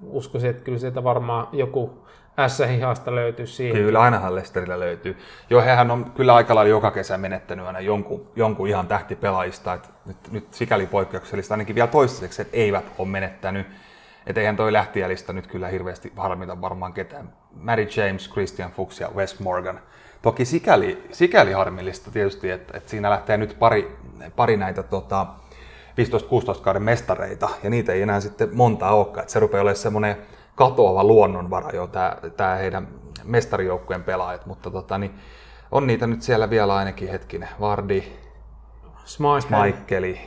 uskoisin, että kyllä sieltä varmaan joku S-hihasta löytyy siihen. Kyllä, ainahan Lesterillä löytyy. Joo, hehän on kyllä aika lailla joka kesä menettänyt aina jonkun, jonkun ihan tähtipelaajista. Että nyt, nyt sikäli poikkeuksellista ainakin vielä toistaiseksi, että eivät ole menettänyt. Että eihän toi lähtijälistä nyt kyllä hirveästi harmita varmaan ketään. Mary James, Christian Fuchs ja Wes Morgan. Toki sikäli, sikäli harmillista tietysti, että, että siinä lähtee nyt pari, pari näitä tota, 15-16 kauden mestareita, ja niitä ei enää sitten monta olekaan. Että se rupeaa olemaan semmoinen katoava luonnonvara jo tämä, tämä heidän mestarijoukkueen pelaajat, mutta tota, niin on niitä nyt siellä vielä ainakin hetkinen. Vardi, Smaikkeli.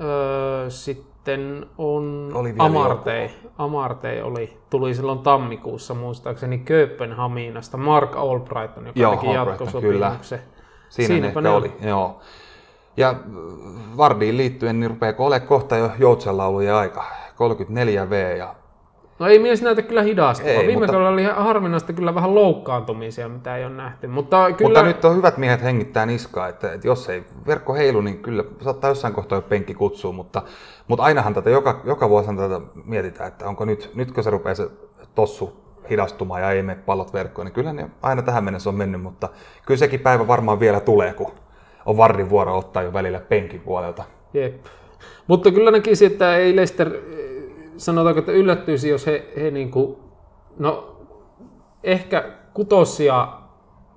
Öö, sitten on oli Amartey. Amartey oli, tuli silloin tammikuussa muistaakseni Kööpenhaminasta. Mark Albrighton, joka Joo, teki jatkosopimuksen. Siinä Siinäpä ne oli, joo. Ja Vardiin liittyen, niin rupeako olemaan kohta jo joutsenlaulujen aika. 34 V ja No ei mies näytä kyllä hidastuva. Ei, Viime mutta- kaudella oli harvinaista kyllä vähän loukkaantumisia, mitä ei ole nähty. Mutta kyllä... Mutta nyt on hyvät miehet hengittää niskaa, että, että jos ei verkko heilu, niin kyllä saattaa jossain kohtaa jo penkki kutsua, mutta, mutta ainahan tätä joka, joka vuosi tätä mietitään, että onko nyt, nytkö se rupeaa se tossu hidastumaan ja ei mene pallot verkkoon, niin kyllä ne aina tähän mennessä on mennyt, mutta kyllä sekin päivä varmaan vielä tulee, kun on Vardin vuoro ottaa jo välillä penkin puolelta. Jep. Mutta kyllä näkisin, että ei Leicester, sanotaanko, että yllättyisi, jos he, he niin kuin, no ehkä kutosia,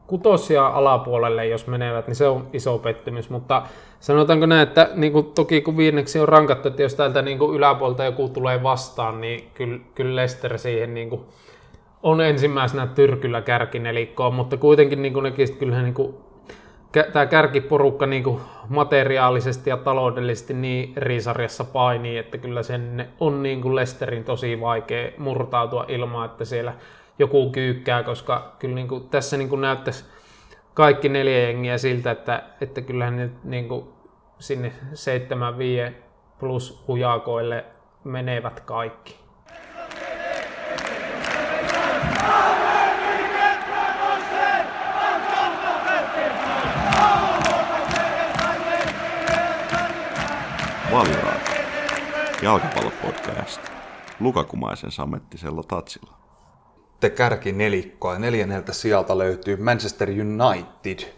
kutosia alapuolelle, jos menevät, niin se on iso pettymys, mutta sanotaanko näin, että niin kuin, toki kun viimeksi on rankattu, että jos täältä niin kuin yläpuolelta joku tulee vastaan, niin kyllä, kyllä Leicester siihen niin kuin, on ensimmäisenä tyrkyllä kärkinelikkoon, mutta kuitenkin niin kuin näkisin, että kyllähän niin kuin, tämä kärkiporukka niin kuin materiaalisesti ja taloudellisesti niin eri sarjassa painii, että kyllä sen on niin kuin Lesterin tosi vaikea murtautua ilman, että siellä joku kyykkää, koska kyllä niin kuin tässä niin kuin näyttäisi kaikki neljä jengiä siltä, että, että kyllähän ne niin kuin sinne 7-5 plus hujakoille menevät kaikki. Valioraati. Jalkapallopodcast. Lukakumaisen samettisella tatsilla. Te kärki nelikkoa ja neljänneltä sieltä löytyy Manchester United.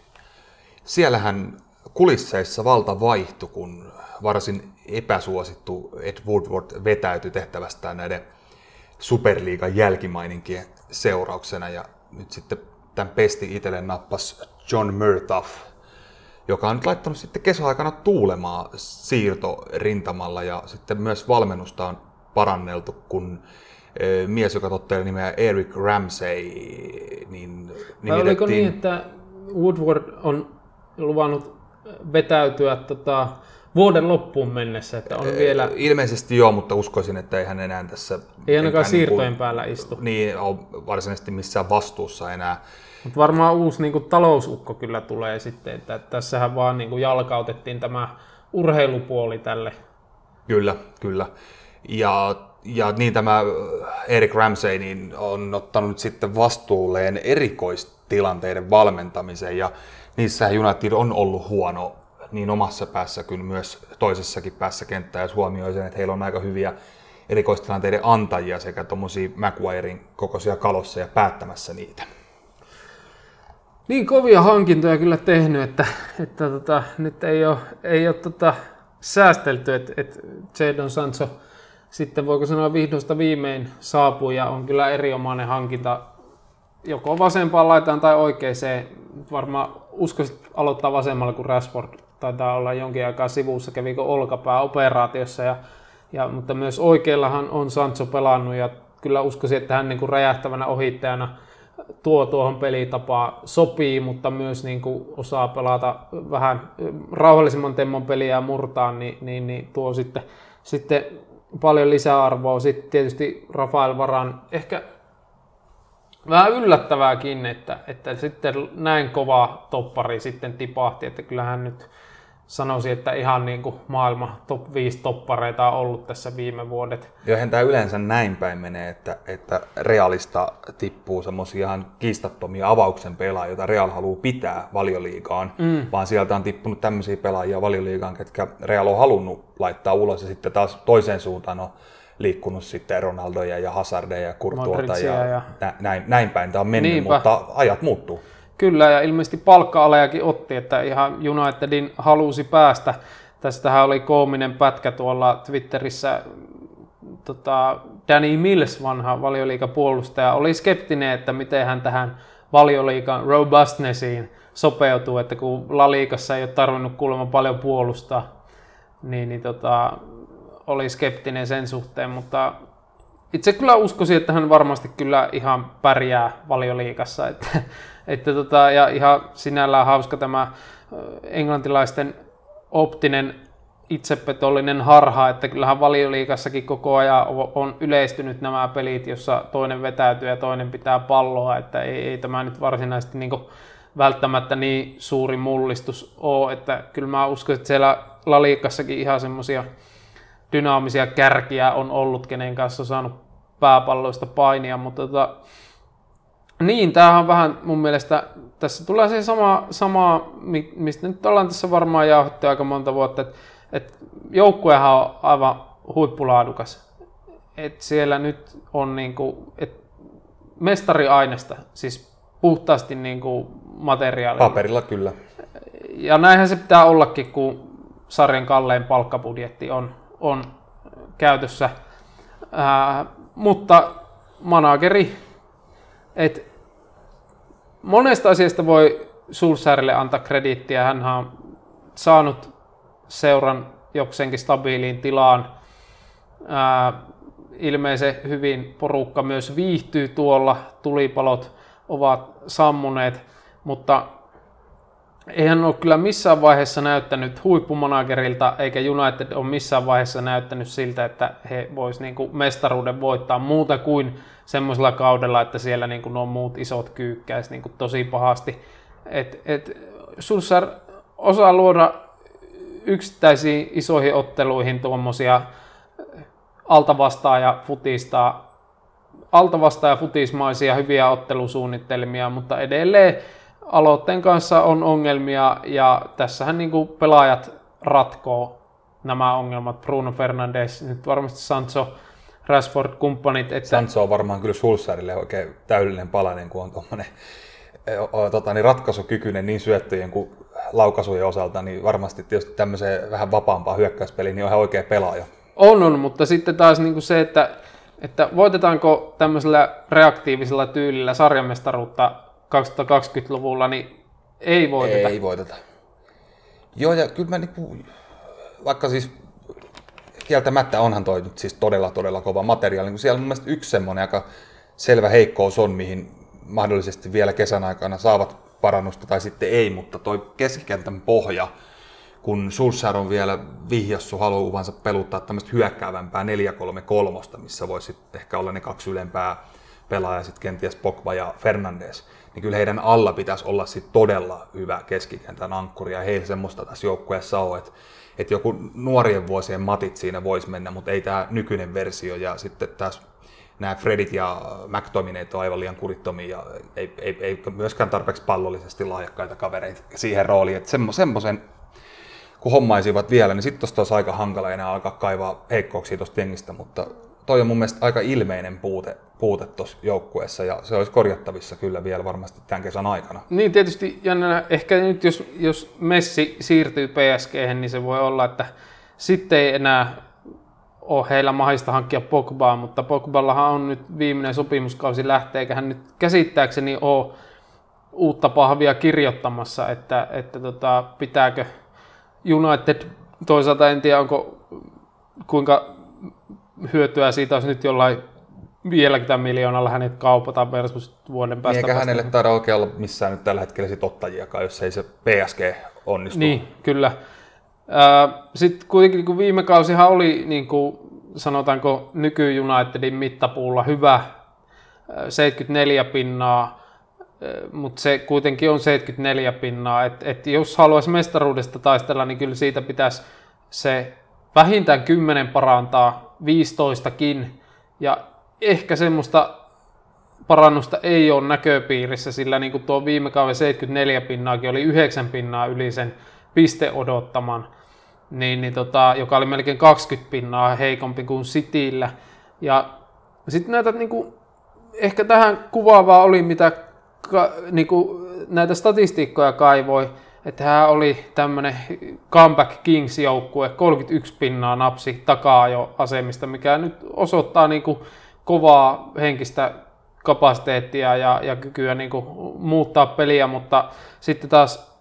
Siellähän kulisseissa valta vaihtui, kun varsin epäsuosittu Ed Woodward vetäytyi tehtävästään näiden Superliigan jälkimaininkien seurauksena. Ja nyt sitten tämän pesti itselleen nappas John Murtaugh, joka on nyt laittanut sitten kesäaikana tuulemaan siirtorintamalla ja sitten myös valmennusta on paranneltu, kun ö, mies, joka tottelee nimeä Eric Ramsey, niin Vai oliko nimitettiin- niin, että Woodward on luvannut vetäytyä tota, vuoden loppuun mennessä, että on vielä, Ilmeisesti joo, mutta uskoisin, että ei hän enää tässä... ei ainakaan enää niinku- siirtojen päällä istu. Niin, ole varsinaisesti missään vastuussa enää. Mutta varmaan uusi niin kuin, talousukko kyllä tulee sitten, että, tässähän vaan niin kuin, jalkautettiin tämä urheilupuoli tälle. Kyllä, kyllä. Ja, ja niin tämä Eric Ramsey niin on ottanut sitten vastuulleen erikoistilanteiden valmentamisen ja niissä United on ollut huono niin omassa päässä kuin myös toisessakin päässä kenttää, jos huomioi sen, että heillä on aika hyviä erikoistilanteiden antajia sekä tuommoisia Maguirein kokoisia kalossa ja päättämässä niitä. Niin kovia hankintoja kyllä tehnyt, että, että tota, nyt ei ole, ei ole tota, säästelty, että, että Jadon Sancho sitten voiko sanoa vihdosta viimein saapuu ja on kyllä erinomainen hankinta joko vasempaan laitaan tai oikeeseen. Varmaan uskoisin aloittaa vasemmalla, kun Rashford taitaa olla jonkin aikaa sivussa, kävikö olkapääoperaatiossa. Ja, ja, mutta myös oikeallahan on Sancho pelannut ja kyllä uskoisin, että hän niin kuin räjähtävänä ohittajana tuo tuohon pelitapaan sopii, mutta myös niin kuin osaa pelata vähän rauhallisemman temmon peliä ja murtaa, niin, niin, niin tuo sitten, sitten paljon lisäarvoa. Sitten tietysti Rafael Varan ehkä vähän yllättävääkin, että, että sitten näin kova toppari sitten tipahti, että kyllähän nyt sanoisin, että ihan niin kuin maailma top 5 toppareita on ollut tässä viime vuodet. Ja eihän tämä yleensä näin päin menee, että, että Realista tippuu semmoisia ihan kiistattomia avauksen pelaajia, joita Real haluaa pitää valioliigaan, mm. vaan sieltä on tippunut tämmöisiä pelaajia valioliigaan, ketkä Real on halunnut laittaa ulos, ja sitten taas toiseen suuntaan on liikkunut sitten Ronaldoja ja Hazardeja ja Courtoita Modricia ja, ja- Nä, näin, näin päin tämä on mennyt, Niinpä. mutta ajat muuttuu. Kyllä, ja ilmeisesti palkka-alejakin otti, että ihan Unitedin halusi päästä. Tästähän oli koominen pätkä tuolla Twitterissä. Tota, Danny Mills, vanha valioliikapuolustaja, oli skeptinen, että miten hän tähän valioliikan robustnessiin sopeutuu, että kun La Liigassa ei ole tarvinnut kuulemma paljon puolustaa, niin, niin tota, oli skeptinen sen suhteen, mutta itse kyllä uskoisin, että hän varmasti kyllä ihan pärjää valioliikassa. Että, että tota, ja ihan sinällään hauska tämä englantilaisten optinen itsepetollinen harha, että kyllähän valioliikassakin koko ajan on yleistynyt nämä pelit, jossa toinen vetäytyy ja toinen pitää palloa, että ei, ei tämä nyt varsinaisesti niin välttämättä niin suuri mullistus ole, että kyllä mä uskon, että siellä Laliikassakin ihan semmoisia dynaamisia kärkiä on ollut, kenen kanssa on saanut pääpalloista painia, mutta tota, niin, tämähän on vähän mun mielestä, tässä tulee se sama, sama mistä nyt ollaan tässä varmaan jauhettu aika monta vuotta, että, että joukkuehan on aivan huippulaadukas. että siellä nyt on niinku, että mestariainesta, siis puhtaasti niinku materiaalilla. Paperilla kyllä. Ja näinhän se pitää ollakin, kun sarjan kallein palkkabudjetti on, on käytössä. Ää, mutta manageri, että monesta asiasta voi Sulsärille antaa krediittiä. Hän on saanut seuran jokseenkin stabiiliin tilaan. Ää, ilmeisen hyvin porukka myös viihtyy tuolla, tulipalot ovat sammuneet, mutta eihän ole kyllä missään vaiheessa näyttänyt huippumanagerilta, eikä United ole missään vaiheessa näyttänyt siltä, että he vois niinku mestaruuden voittaa muuta kuin semmoisella kaudella, että siellä niinku nuo muut isot kyykkäis niinku tosi pahasti. Et, et Sulsar osaa luoda yksittäisiin isoihin otteluihin tuommoisia altavastaaja futistaa altavastaaja futismaisia hyviä ottelusuunnitelmia, mutta edelleen aloitteen kanssa on ongelmia ja tässähän niin kuin pelaajat ratkoo nämä ongelmat. Bruno Fernandes, nyt varmasti Sancho, Rashford, kumppanit. Että... Sancho on varmaan kyllä Sulsarille oikein täydellinen palanen, kun on tuommoinen tota, niin ratkaisukykyinen niin syöttöjen kuin laukaisujen osalta, niin varmasti tietysti tämmöiseen vähän vapaampaan hyökkäyspeliin niin on ihan oikea pelaaja. On, on, mutta sitten taas niin kuin se, että, että voitetaanko tämmöisellä reaktiivisella tyylillä sarjamestaruutta 2020-luvulla, niin ei voiteta. Ei voiteta. Joo, ja kyllä mä niinku, vaikka siis kieltämättä onhan toi nyt siis todella, todella kova materiaali, niin siellä on mun mielestä yksi semmoinen aika selvä heikkous on, mihin mahdollisesti vielä kesän aikana saavat parannusta tai sitten ei, mutta toi keskikentän pohja, kun Sulsar on vielä vihjassu haluavansa peluttaa tämmöistä hyökkäävämpää 4-3-3, missä voisi ehkä olla ne kaksi ylempää pelaajaa, sitten kenties Pogba ja Fernandes, niin kyllä heidän alla pitäisi olla sit todella hyvä keskikentän ankkuri, ja heillä semmoista tässä joukkueessa on, että, että joku nuorien vuosien matit siinä voisi mennä, mutta ei tämä nykyinen versio, ja sitten tässä nämä Fredit ja McTominayt on aivan liian kurittomia ja ei, ei, ei myöskään tarpeeksi pallollisesti lahjakkaita kavereita siihen rooliin, että semmoisen kun hommaisivat vielä, niin sitten tuosta olisi aika hankala enää alkaa kaivaa heikkouksia tuosta jengistä, mutta toi on mun mielestä aika ilmeinen puute, puute tuossa joukkueessa ja se olisi korjattavissa kyllä vielä varmasti tämän kesän aikana. Niin tietysti Janne, ehkä nyt jos, jos Messi siirtyy PSG, niin se voi olla, että sitten ei enää ole heillä mahdollista hankkia Pogbaa, mutta Pogballahan on nyt viimeinen sopimuskausi lähtee, eikä hän nyt käsittääkseni ole uutta pahvia kirjoittamassa, että, että tota, pitääkö United, toisaalta en tiedä onko kuinka hyötyä siitä olisi nyt jollain 50 miljoonalla hänet kaupata versus vuoden päästä. Eikä hänelle taida oikein olla missään nyt tällä hetkellä sit ottajiakaan, jos ei se PSG onnistu. Niin, kyllä. Sitten kuitenkin kun viime kausihan oli, niin kuin sanotaanko nyky Unitedin mittapuulla hyvä, 74 pinnaa, mutta se kuitenkin on 74 pinnaa, että et jos haluaisi mestaruudesta taistella, niin kyllä siitä pitäisi se vähintään 10 parantaa, 15kin, ja ehkä semmoista parannusta ei ole näköpiirissä, sillä niin kuin tuo viime kauden 74 pinnaakin oli 9 pinnaa yli sen piste odottaman, niin, niin tota, joka oli melkein 20 pinnaa heikompi kuin Cityllä. Ja sitten näitä niin kuin, ehkä tähän kuvaavaa oli, mitä ka, niin kuin, näitä statistiikkoja kaivoi, että hän oli tämmöinen comeback Kings-joukkue, 31 pinnaa napsi takaa jo asemista, mikä nyt osoittaa niin kuin kovaa henkistä kapasiteettia ja, ja kykyä niin kuin muuttaa peliä, mutta sitten taas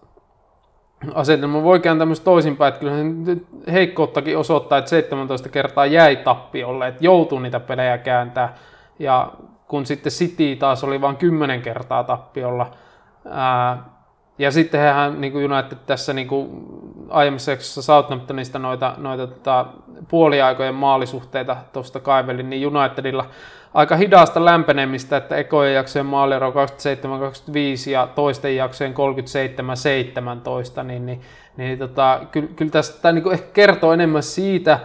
asetelma voi kääntää myös toisinpäin, että kyllä se heikkouttakin osoittaa, että 17 kertaa jäi tappiolle, että joutuu niitä pelejä kääntää, ja kun sitten City taas oli vain 10 kertaa tappiolla, ää, ja sitten hän niin kuin United tässä niin kuin aiemmassa jaksossa Southamptonista noita, noita tota, puoliaikojen maalisuhteita tuosta kaivelin, niin Unitedilla aika hidasta lämpenemistä, että ekojen jaksojen maaliero 27-25 ja toisten jaksojen 37-17, niin, niin, niin tota, kyllä, kyllä tästä niin ehkä kertoo enemmän siitä,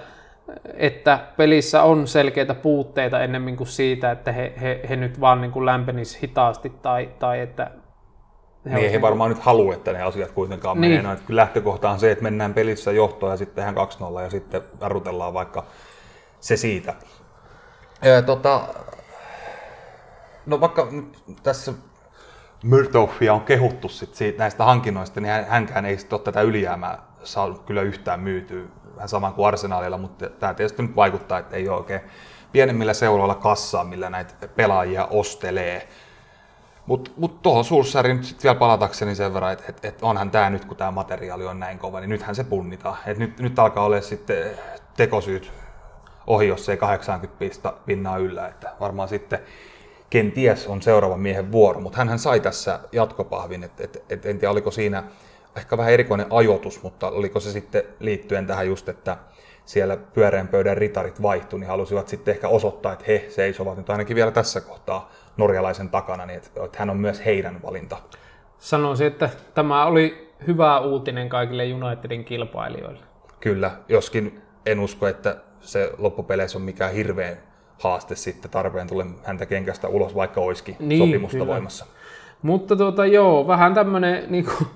että pelissä on selkeitä puutteita ennemmin kuin siitä, että he, he, he nyt vaan niin kuin lämpenis hitaasti tai, tai että he niin, he varmaan nyt halua, että ne asiat kuitenkaan niin. menee. No, että kyllä lähtökohta on se, että mennään pelissä johtoon ja sitten tehdään 2-0 ja sitten arrutellaan vaikka se siitä. Ja, tota, no vaikka nyt tässä Murtoffia on kehuttu sit siitä, näistä hankinnoista, niin hänkään ei sitten ole tätä ylijäämää saa kyllä yhtään myytyä vähän saman kuin arsenaalilla, mutta tämä tietysti nyt vaikuttaa, että ei ole oikein pienemmillä seuroilla kassaa, millä näitä pelaajia ostelee. Mutta mut tuohon Sulssarin nyt vielä palatakseni sen verran, että et, et onhan tämä nyt, kun tämä materiaali on näin kova, niin nythän se punnitaan. Et nyt, nyt alkaa olla sitten tekosyyt ohi, jos ei 80 pista pinnaa yllä, että varmaan sitten kenties on seuraavan miehen vuoro, mutta hän sai tässä jatkopahvin, että et, et, en tiedä oliko siinä ehkä vähän erikoinen ajoitus, mutta oliko se sitten liittyen tähän just, että siellä pyöreän pöydän ritarit vaihtui, niin halusivat sitten ehkä osoittaa, että he seisovat nyt ainakin vielä tässä kohtaa norjalaisen takana, niin että, että hän on myös heidän valinta. Sanoisin, että tämä oli hyvä uutinen kaikille Unitedin kilpailijoille. Kyllä, joskin en usko, että se loppupeleissä on mikään hirveän haaste sitten tarpeen tulla häntä kenkästä ulos, vaikka olisikin niin, sopimusta kyllä. voimassa. Mutta tuota, joo, vähän tämmöinen niin kuin,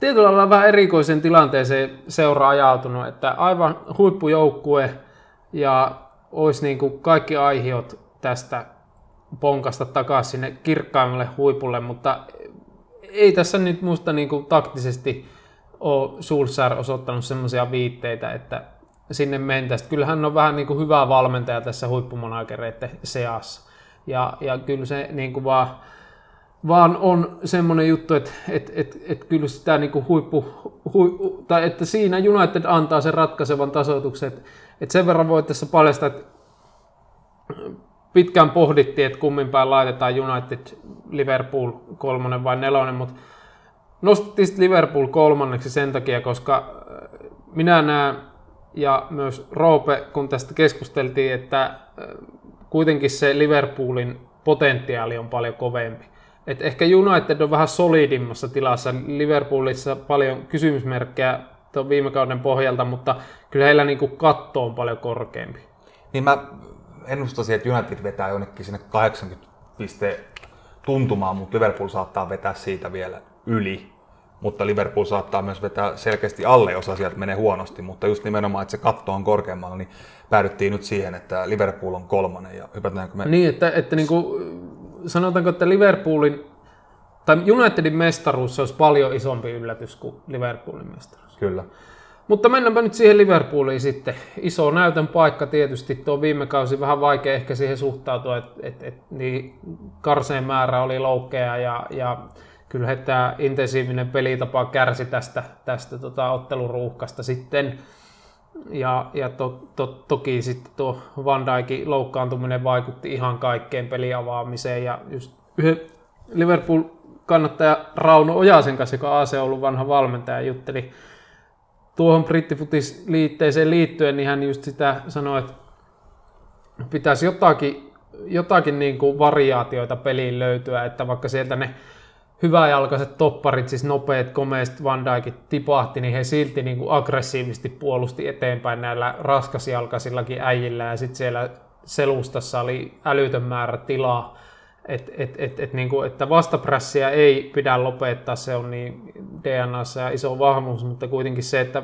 tietyllä lailla vähän erikoisen tilanteeseen seura ajautunut, että aivan huippujoukkue ja olisi niin kuin kaikki aihiot tästä ponkasta takaisin sinne kirkkaimmalle huipulle, mutta ei tässä nyt musta niin kuin taktisesti ole Sulsar osoittanut sellaisia viitteitä, että sinne mentäisiin. Kyllähän on vähän niin kuin hyvä valmentaja tässä huippumonakereiden seassa. Ja, ja kyllä se niin kuin vaan vaan on semmoinen juttu, että et, et, et kyllä sitä niin kuin huippu, hu, tai että siinä United antaa sen ratkaisevan tasoituksen, että et sen verran voi tässä paljastaa, että pitkään pohdittiin, että kummin päin laitetaan United, Liverpool kolmonen vai nelonen, mutta nostettiin Liverpool kolmanneksi sen takia, koska äh, minä näen ja myös Roope, kun tästä keskusteltiin, että äh, kuitenkin se Liverpoolin potentiaali on paljon kovempi. Et ehkä United on vähän solidimmassa tilassa. Liverpoolissa paljon kysymysmerkkejä viime kauden pohjalta, mutta kyllä heillä niin kuin katto on paljon korkeampi. Niin mä ennustasin, että United vetää jonnekin sinne 80 pisteen tuntumaan, mutta Liverpool saattaa vetää siitä vielä yli. Mutta Liverpool saattaa myös vetää selkeästi alle, jos asiat menee huonosti. Mutta just nimenomaan, että se katto on korkeammalla, niin päädyttiin nyt siihen, että Liverpool on kolmonen. Ja hypätäänkö me... Niin, että, että niin kuin sanotaanko, että Liverpoolin tai Unitedin mestaruus se olisi paljon isompi yllätys kuin Liverpoolin mestaruus. Kyllä. Mutta mennäänpä nyt siihen Liverpooliin sitten. Iso näytön paikka tietysti. Tuo viime kausi vähän vaikea ehkä siihen suhtautua, että et, et, niin karseen määrä oli loukkeja ja, ja kyllä tämä intensiivinen pelitapa kärsi tästä, tästä tota, otteluruuhkasta sitten. Ja, ja to, to, toki sitten tuo Van Dijkin loukkaantuminen vaikutti ihan kaikkeen peliavaamiseen ja just yhden Liverpool kannattaja Rauno Ojasen kanssa, joka AC ollut vanha valmentaja, jutteli tuohon brittifutisliitteeseen liittyen, niin hän just sitä sanoi, että pitäisi jotakin, jotakin niin kuin variaatioita peliin löytyä, että vaikka sieltä ne hyväjalkaiset topparit, siis nopeat, komeet Van Dijkit tipahti, niin he silti niin kuin aggressiivisesti puolusti eteenpäin näillä raskasjalkaisillakin äijillä. Ja sitten siellä selustassa oli älytön määrä tilaa, et, et, et, et, niin kuin, että vastaprässiä ei pidä lopettaa, se on niin DNAssa ja iso vahvuus, mutta kuitenkin se, että,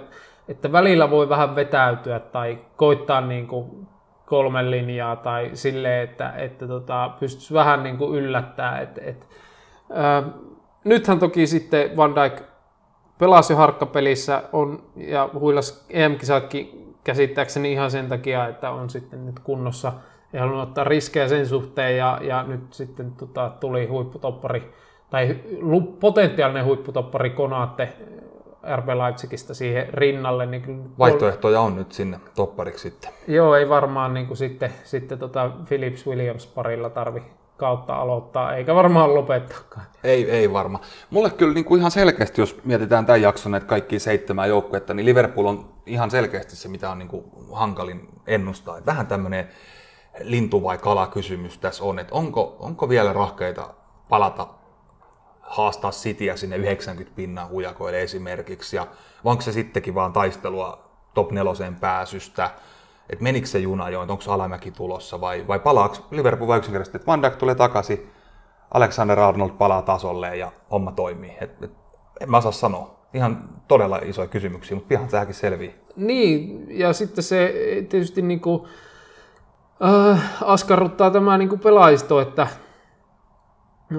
että välillä voi vähän vetäytyä tai koittaa niin kuin kolme linjaa tai silleen, että, että tota, pystyisi vähän niin kuin yllättää, että, että nythän toki sitten Van Dijk pelasi jo harkkapelissä on, ja huilas EM-kisatkin käsittääkseni ihan sen takia, että on sitten nyt kunnossa ja halunnut ottaa riskejä sen suhteen ja, ja nyt sitten tota, tuli huipputoppari tai potentiaalinen huipputoppari Konaatte RB Leipzigistä siihen rinnalle. Niin kyllä Vaihtoehtoja on nyt sinne toppariksi sitten. Joo, ei varmaan niin kuin sitten, sitten tota Philips Williams parilla tarvi kautta aloittaa, eikä varmaan lopettaakaan. Ei, ei varma. Mulle kyllä niin kuin ihan selkeästi, jos mietitään tämän jakson että kaikki seitsemän joukkuetta, niin Liverpool on ihan selkeästi se, mitä on niin kuin hankalin ennustaa. Että vähän tämmöinen lintu- vai kala-kysymys tässä on, että onko, onko vielä rahkeita palata haastaa Cityä sinne 90 pinnan hujakoille esimerkiksi, ja onko se sittenkin vaan taistelua top neloseen pääsystä, että menikö se juna jo, onko alamäki tulossa vai, vai palaako Liverpool vai yksinkertaisesti, että Van Dijk tulee takaisin, Alexander Arnold palaa tasolle ja homma toimii. Et, et, en mä osaa sanoa. Ihan todella isoja kysymyksiä, mutta pian tämäkin selvii. Niin, ja sitten se tietysti niinku, äh, askarruttaa tämä niinku pelaisto, että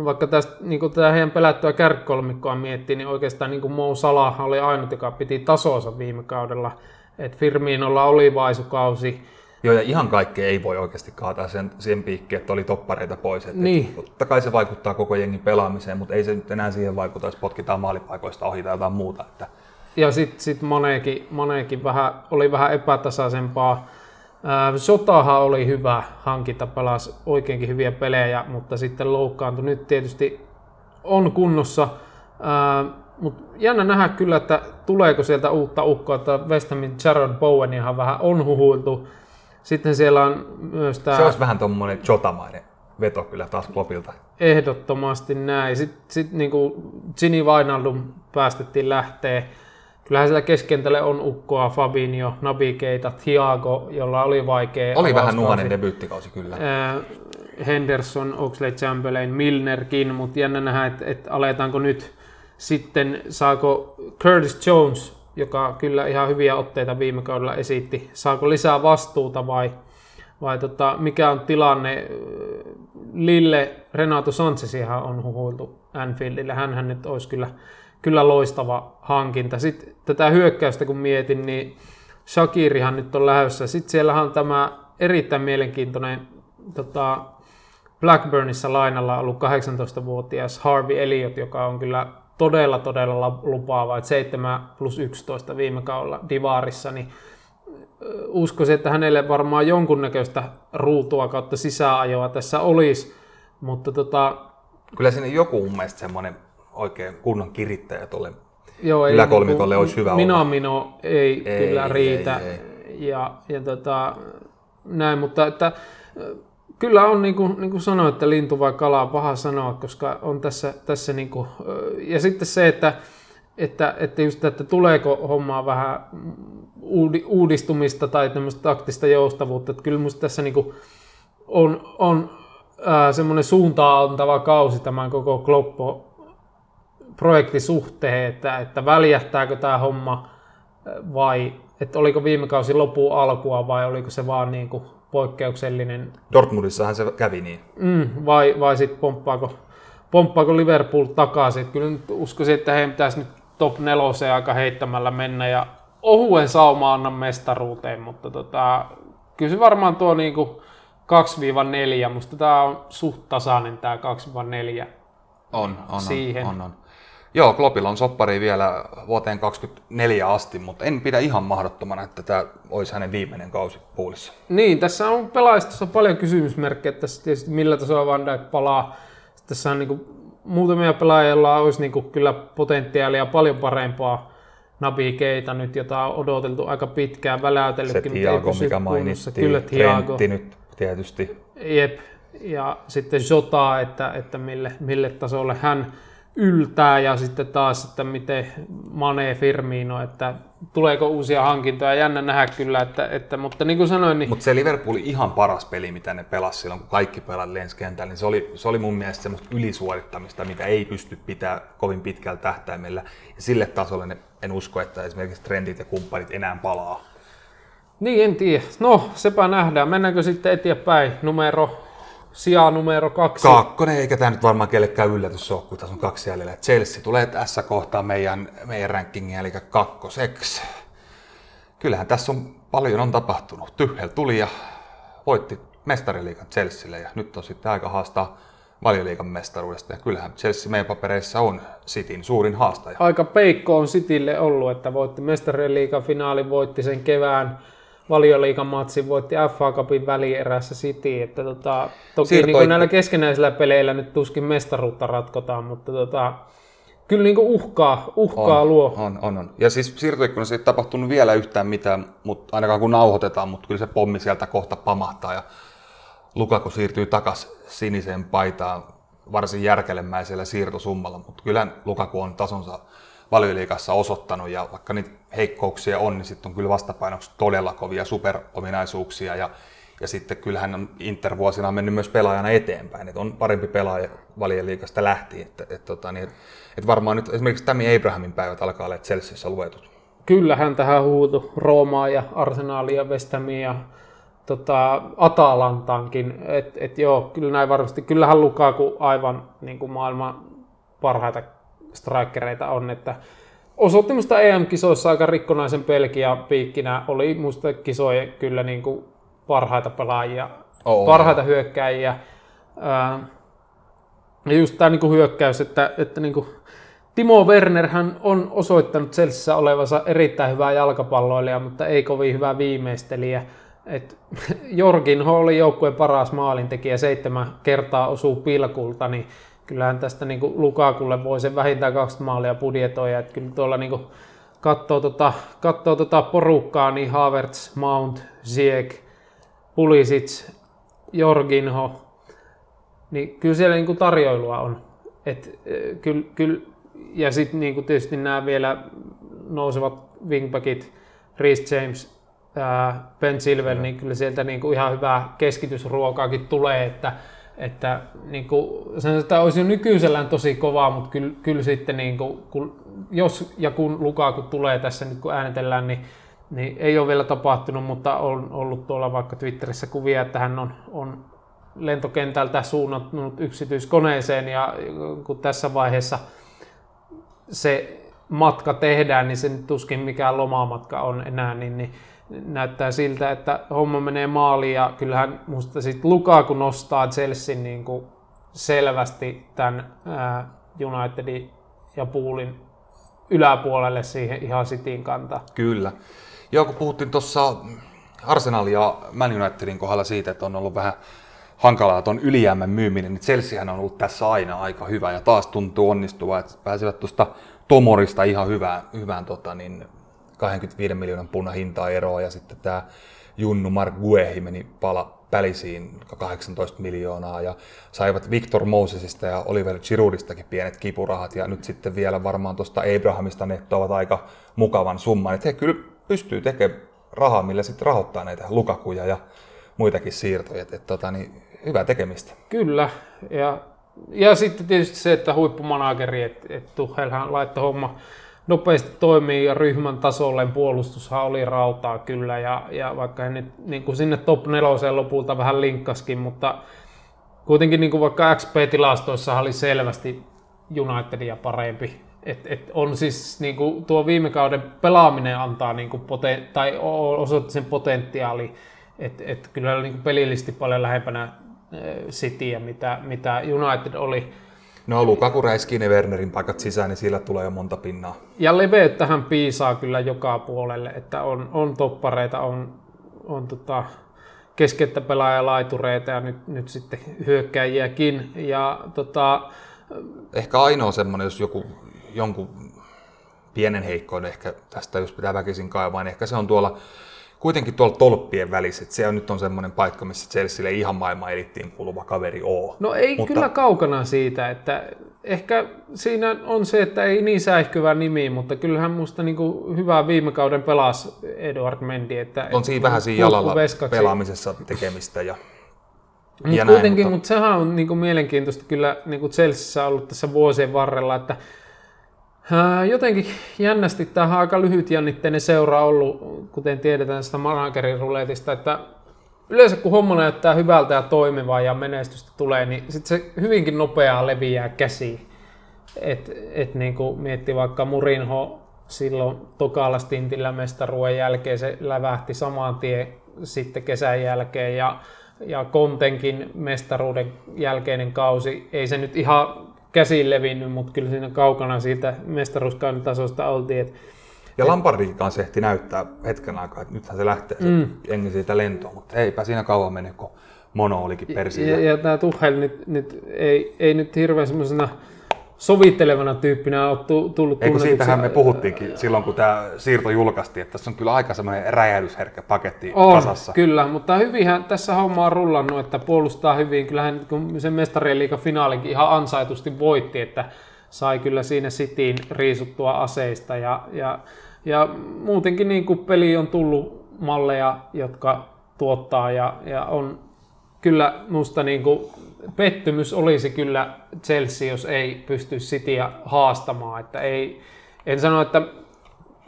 vaikka tästä niin tämä heidän pelättyä kärkkolmikkoa miettii, niin oikeastaan niin kuin Mo Salah oli ainut, joka piti tasonsa viime kaudella. Että Firminolla oli vaisukausi. Joo, ja ihan kaikkea ei voi oikeasti kaataa sen, sen piikkiin, että oli toppareita pois. Että niin. Totta kai se vaikuttaa koko jengin pelaamiseen, mutta ei se nyt enää siihen vaikuta, jos potkitaan maalipaikoista ohi tai jotain muuta. Että... Ja sitten sit moneekin, moneekin vähän, oli vähän epätasaisempaa Sotahan oli hyvä hankinta, pelasi oikeinkin hyviä pelejä, mutta sitten loukkaantui. Nyt tietysti on kunnossa, mutta jännä nähdä kyllä, että tuleeko sieltä uutta ukkoa, että West Hamin Jared Bowen ihan vähän on huhuiltu. Sitten siellä on myös tämä... Se olisi vähän tuommoinen Jotamainen veto kyllä taas Kloppilta. Ehdottomasti näin. Sitten sit, niin kuin Gini Vainaldum päästettiin lähteä kyllähän siellä keskentälle on ukkoa, Fabinho, Nabi Keita, Thiago, jolla oli vaikea Oli vähän nuhanen debyyttikausi kyllä. Henderson, Oxley Chamberlain, Milnerkin, mutta jännä nähdä, että, että aletaanko nyt sitten, saako Curtis Jones, joka kyllä ihan hyviä otteita viime kaudella esitti, saako lisää vastuuta vai, vai tota, mikä on tilanne? Lille Renato Sanchezhan on huhuiltu Anfieldille, hän nyt olisi kyllä kyllä loistava hankinta. Sitten tätä hyökkäystä kun mietin, niin Shakirihan nyt on lähdössä. Sitten siellä on tämä erittäin mielenkiintoinen tota, Blackburnissa lainalla ollut 18-vuotias Harvey Elliot, joka on kyllä todella, todella lupaava, että 7 plus 11 viime kaudella Divarissa, niin uskoisin, että hänelle varmaan jonkunnäköistä ruutua kautta sisäajoa tässä olisi, mutta tota... Kyllä sinne joku mun mielestä semmoinen oikein kunnon kirittäjä tuolle Joo, ei, yläkolmikolle niin olisi hyvä Mino olla. Mino ei, ei kyllä riitä. Ei, ei. Ja, ja tota, näin, mutta että, kyllä on niin kuin, niin kuin sanoin, että lintu vai kala on paha sanoa, koska on tässä, tässä niin kuin, ja sitten se, että, että, että just, että tuleeko hommaa vähän uudistumista tai tämmöistä taktista joustavuutta, että kyllä musta tässä niin kuin on, on semmoinen suuntaan antava kausi tämän koko Kloppo projektisuhteen, että, että väljähtääkö tämä homma vai että oliko viime kausi lopun alkua vai oliko se vaan niin kuin poikkeuksellinen. Dortmundissahan se kävi niin. Mm, vai vai sitten pomppaako, pomppaako Liverpool takaisin. Että kyllä nyt uskoisin, että heidän pitäisi nyt top neloseen aika heittämällä mennä ja ohuen sauma anna mestaruuteen, mutta tota, kyllä se varmaan tuo niin kuin 2-4, musta tämä on suht tasainen tämä 2-4. On, on, siihen. on, on, on. Joo, Kloppilla on soppari vielä vuoteen 2024 asti, mutta en pidä ihan mahdottomana, että tämä olisi hänen viimeinen kausi puulissa. Niin, tässä on pelaajistossa paljon kysymysmerkkejä, tässä tietysti millä tasolla Van Dijk palaa. Tässä on niin muutamia pelaajia, joilla olisi niin kyllä potentiaalia paljon parempaa. Nabi Keita nyt, jota on odoteltu aika pitkään, väläytellytkin, Se Thiago, mikä mainittiin, kyllä Thiago. nyt tietysti. Jep, ja sitten Jota, että, että mille, mille tasolle hän yltää ja sitten taas, että miten Mane Firmino, että tuleeko uusia hankintoja, jännä nähdä kyllä, että, että mutta niin kuin sanoin, niin... Mutta se Liverpool ihan paras peli, mitä ne pelasi silloin, kun kaikki pelat lenskentällä, niin se oli, se oli mun mielestä semmoista ylisuorittamista, mitä ei pysty pitää kovin pitkällä tähtäimellä. Ja sille tasolle ne, en usko, että esimerkiksi trendit ja kumppanit enää palaa. Niin, en tiedä. No, sepä nähdään. Mennäänkö sitten eteenpäin numero sijaa numero kaksi. Kakkonen, eikä tämä nyt varmaan kellekään yllätys ole, kun tässä on kaksi jäljellä. Chelsea tulee tässä kohtaa meidän, meidän rankingia, eli kakkoseksi. Kyllähän tässä on paljon on tapahtunut. Tyhjel tuli ja voitti mestariliikan Chelsealle ja nyt on sitten aika haastaa valioliikan mestaruudesta. Ja kyllähän Chelsea meidän papereissa on Cityn suurin haastaja. Aika peikko on Citylle ollut, että voitti mestariliikan finaali, voitti sen kevään valioliikan matsin, voitti FA Cupin välierässä City, että tota, toki niin kuin näillä keskenäisillä peleillä nyt tuskin mestaruutta ratkotaan, mutta tota, kyllä niin uhkaa, uhkaa on, luo. On, on, on. Ja siis siirtoikkunassa ei tapahtunut vielä yhtään mitään, mutta ainakaan kun nauhoitetaan, mutta kyllä se pommi sieltä kohta pamahtaa ja Lukaku siirtyy takas siniseen paitaan varsin järkelemäisellä siirtosummalla, mutta kyllä Lukaku on tasonsa valioliikassa osoittanut ja vaikka niitä heikkouksia on, niin sitten on kyllä vastapainoksi todella kovia superominaisuuksia ja, ja sitten kyllähän on Inter-vuosina on mennyt myös pelaajana eteenpäin, että on parempi pelaaja valioliikasta lähtien, että, että, että, niin, että, että varmaan nyt esimerkiksi Tammy Abrahamin päivät alkaa olla Chelseassa luetut. Kyllähän tähän huutu. Roomaa ja Arsenalia, Westamia ja tota, Atalantaankin, että et joo, kyllä näin varmasti, kyllähän Lukaku aivan niin kuin maailman parhaita strikereita on, että osoitti musta EM-kisoissa aika rikkonaisen pelkiä piikkinä, oli musta kisoja kyllä niin kuin parhaita pelaajia, oh, parhaita hyökkäjiä. Ja just tämä niin hyökkäys, että, että niin kuin Timo Werner hän on osoittanut Chelseassa olevansa erittäin hyvä jalkapalloilija, mutta ei kovin hyvä viimeistelijä. Et Jorgin oli joukkueen paras maalintekijä, seitsemän kertaa osuu pilkulta, niin kyllähän tästä niin kuin Lukakulle voi sen vähintään kaksi maalia budjetoida. Että kyllä tuolla niin kuin katsoo, tota, katsoo tota porukkaa, niin Havertz, Mount, Ziyech, Pulisic, Jorginho, niin kyllä siellä niin kuin tarjoilua on. Et, e, kyllä, kyllä, ja sitten niin tietysti nämä vielä nousevat wingbackit, Rhys James, ää, Ben Silver, niin kyllä sieltä niin kuin ihan hyvää keskitysruokaakin tulee, että että niin kuin, sen, että olisi jo nykyisellään tosi kovaa, mutta kyllä, kyllä sitten niin kuin, kun, jos ja kun Lukaku tulee tässä nyt kun äänetellään, niin, niin ei ole vielä tapahtunut, mutta on ollut tuolla vaikka Twitterissä kuvia, että hän on, on lentokentältä suunnattunut yksityiskoneeseen ja kun tässä vaiheessa se matka tehdään, niin se tuskin mikään lomamatka on enää, niin, niin näyttää siltä, että homma menee maaliin ja kyllähän musta sitten Lukaku nostaa Chelsea niin kuin selvästi tämän Unitedin ja Poolin yläpuolelle siihen ihan Cityin kantaa. Kyllä. Joo, kun puhuttiin tuossa Arsenal ja Man Unitedin kohdalla siitä, että on ollut vähän hankalaa tuon ylijäämän myyminen, niin Chelseahän on ollut tässä aina aika hyvä ja taas tuntuu onnistuva, että pääsevät tuosta Tomorista ihan hyvään, hyvään tota, niin 25 miljoonan punna hintaa eroa ja sitten tämä Junnu Mark Guehi meni pala pälisiin 18 miljoonaa ja saivat Victor Mosesista ja Oliver Giroudistakin pienet kipurahat ja nyt sitten vielä varmaan tuosta Abrahamista nettoavat aika mukavan summan. Että he kyllä pystyy tekemään rahaa, millä sitten rahoittaa näitä lukakuja ja muitakin siirtoja. Että, tota, niin, hyvää tekemistä. Kyllä, ja, ja sitten tietysti se, että huippumanageri, että, että Tuhelhan laittoi homma nopeasti toimii ja ryhmän tasolle puolustushan oli rautaa kyllä ja, ja vaikka hän nyt niin kuin sinne top neloseen lopulta vähän linkkaskin, mutta kuitenkin niin kuin vaikka XP-tilastoissa oli selvästi Unitedia parempi. Et, et on siis niin kuin tuo viime kauden pelaaminen antaa niin kuin poten, tai osoitti sen potentiaali, että et kyllä oli niin kuin pelillisesti paljon lähempänä Cityä, mitä, mitä United oli. No Lukaku räiskii ne Wernerin paikat sisään, niin sillä tulee jo monta pinnaa. Ja leveyttähän piisaa kyllä joka puolelle, että on, on toppareita, on, on tota, keskettä pelaajalaitureita ja nyt, nyt sitten hyökkäjiäkin. Ja, tota... Ehkä ainoa semmoinen, jos joku jonkun pienen heikkoinen ehkä tästä, jos pitää väkisin kaivaa, niin ehkä se on tuolla kuitenkin tuolla tolppien välissä, että se on nyt on semmoinen paikka, missä Chelsealle ihan maailman elittiin kuuluva kaveri oo. No ei Mutta... kyllä kaukana siitä, että ehkä siinä on se, että ei niin säihkyvä nimi, mutta kyllähän musta niin kuin hyvää viime kauden pelas Eduard Mendy. Että on siinä vähän siinä jalalla veskaksi. pelaamisessa tekemistä ja Mut ja kuitenkin, näin, mutta... mutta sehän on niin kuin mielenkiintoista kyllä niin kuin Chelseassa ollut tässä vuosien varrella, että Jotenkin jännästi tämä on aika lyhytjännitteinen seura ollut, kuten tiedetään sitä managerin ruletista, että yleensä kun homma näyttää hyvältä ja toimivaa ja menestystä tulee, niin sit se hyvinkin nopeaa leviää käsiin. Et, et niin kuin miettii vaikka Murinho silloin tokalla stintillä mestaruuden jälkeen, se lävähti saman tien sitten kesän jälkeen ja, ja Kontenkin mestaruuden jälkeinen kausi, ei se nyt ihan käsiin levinnyt, mutta kyllä siinä kaukana siitä mestaruuskauden tasosta oltiin. Et Ja Lampardikin kanssa ehti näyttää hetken aikaa, että nythän se lähtee se mm. jengi siitä lentoon, mutta eipä siinä kauan mene, kun Mono olikin persillä. Ja, ja tämä Tuhel nyt, nyt ei, ei nyt hirveän semmoisena sovittelevana tyyppinä ole tullut Eikö siitähän me puhuttiinkin silloin, kun tämä siirto julkaistiin, että tässä on kyllä aika semmoinen räjähdysherkkä paketti on, kasassa. kyllä, mutta hyvinhän tässä homma on rullannut, että puolustaa hyvin. Kyllähän kun se mestarien liiga finaalikin ihan ansaitusti voitti, että sai kyllä siinä sitiin riisuttua aseista ja, ja, ja muutenkin niin kuin peli on tullut malleja, jotka tuottaa ja, ja on kyllä musta niin kuin pettymys olisi kyllä Chelsea, jos ei pysty Cityä haastamaan. Että ei, en sano, että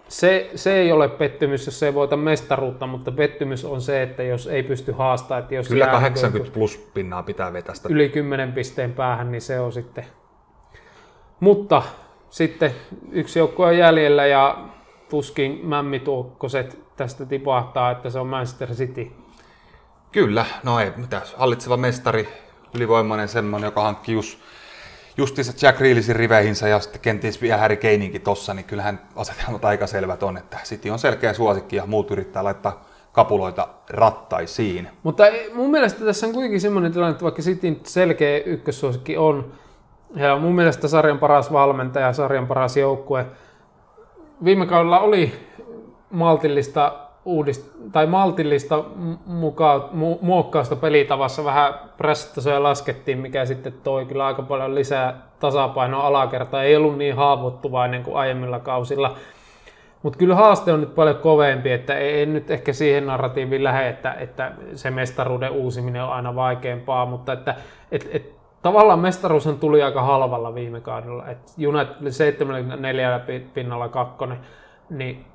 se, se ei ole pettymys, jos se ei voita mestaruutta, mutta pettymys on se, että jos ei pysty haastamaan. Että jos Kyllä 80 plus pinnaa pitää vetästä. Yli 10 pisteen päähän, niin se on sitten. Mutta sitten yksi joukko on jäljellä ja tuskin mämmituokkoset tästä tipahtaa, että se on Manchester City. Kyllä, no ei mitä, hallitseva mestari, ylivoimainen semmoinen, joka hankki just, justiinsa Jack Reelisin riveihinsä ja sitten kenties vielä Harry Kaneinkin tossa, niin kyllähän asetelmat aika selvät on, että City on selkeä suosikki ja muut yrittää laittaa kapuloita rattaisiin. Mutta mun mielestä tässä on kuitenkin semmoinen tilanne, että vaikka Cityn selkeä ykkössuosikki on, ja mun mielestä sarjan paras valmentaja, sarjan paras joukkue, viime kaudella oli maltillista uudist- tai maltillista muka- mu- muokkausta pelitavassa vähän pressitasoja laskettiin, mikä sitten toi kyllä aika paljon lisää tasapainoa alakertaa. Ei ollut niin haavoittuvainen kuin aiemmilla kausilla. Mutta kyllä haaste on nyt paljon kovempi, että ei, ei nyt ehkä siihen narratiiviin lähde, että, että se mestaruuden uusiminen on aina vaikeampaa, mutta että et, et, tavallaan mestaruushan tuli aika halvalla viime kaudella. Et United 74 pinnalla kakkonen, niin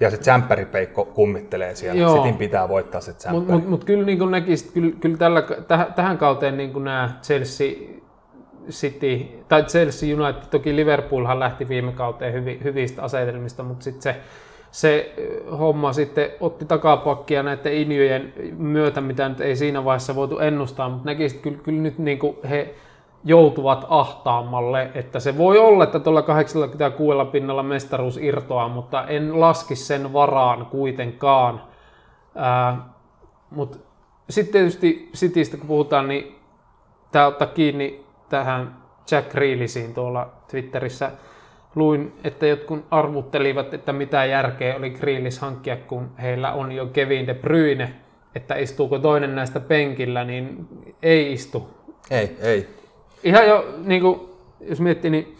ja se tsemppäripeikko kummittelee siellä. Joo. Sitin pitää voittaa se tsemppäri. Mutta mut, mut kyllä niin näkisit, kyllä, kyllä tällä, täh, tähän kauteen niin nämä Chelsea City, tai Chelsea United, toki Liverpoolhan lähti viime kauteen hyvi, hyvistä asetelmista, mutta sitten se, se homma sitten otti takapakkia näiden injojen myötä, mitä nyt ei siinä vaiheessa voitu ennustaa, mutta näkisit kyllä, kyllä nyt niin kuin he joutuvat ahtaammalle, että se voi olla, että tuolla 86 pinnalla mestaruus irtoaa, mutta en laski sen varaan kuitenkaan. mutta sitten tietysti Citystä kun puhutaan, niin tämä ottaa kiinni tähän Jack Reelisiin tuolla Twitterissä. Luin, että jotkut arvuttelivat, että mitä järkeä oli Grealish hankkia, kun heillä on jo Kevin De Bruyne, että istuuko toinen näistä penkillä, niin ei istu. Ei, ei ihan jo, niin kuin, jos miettii, niin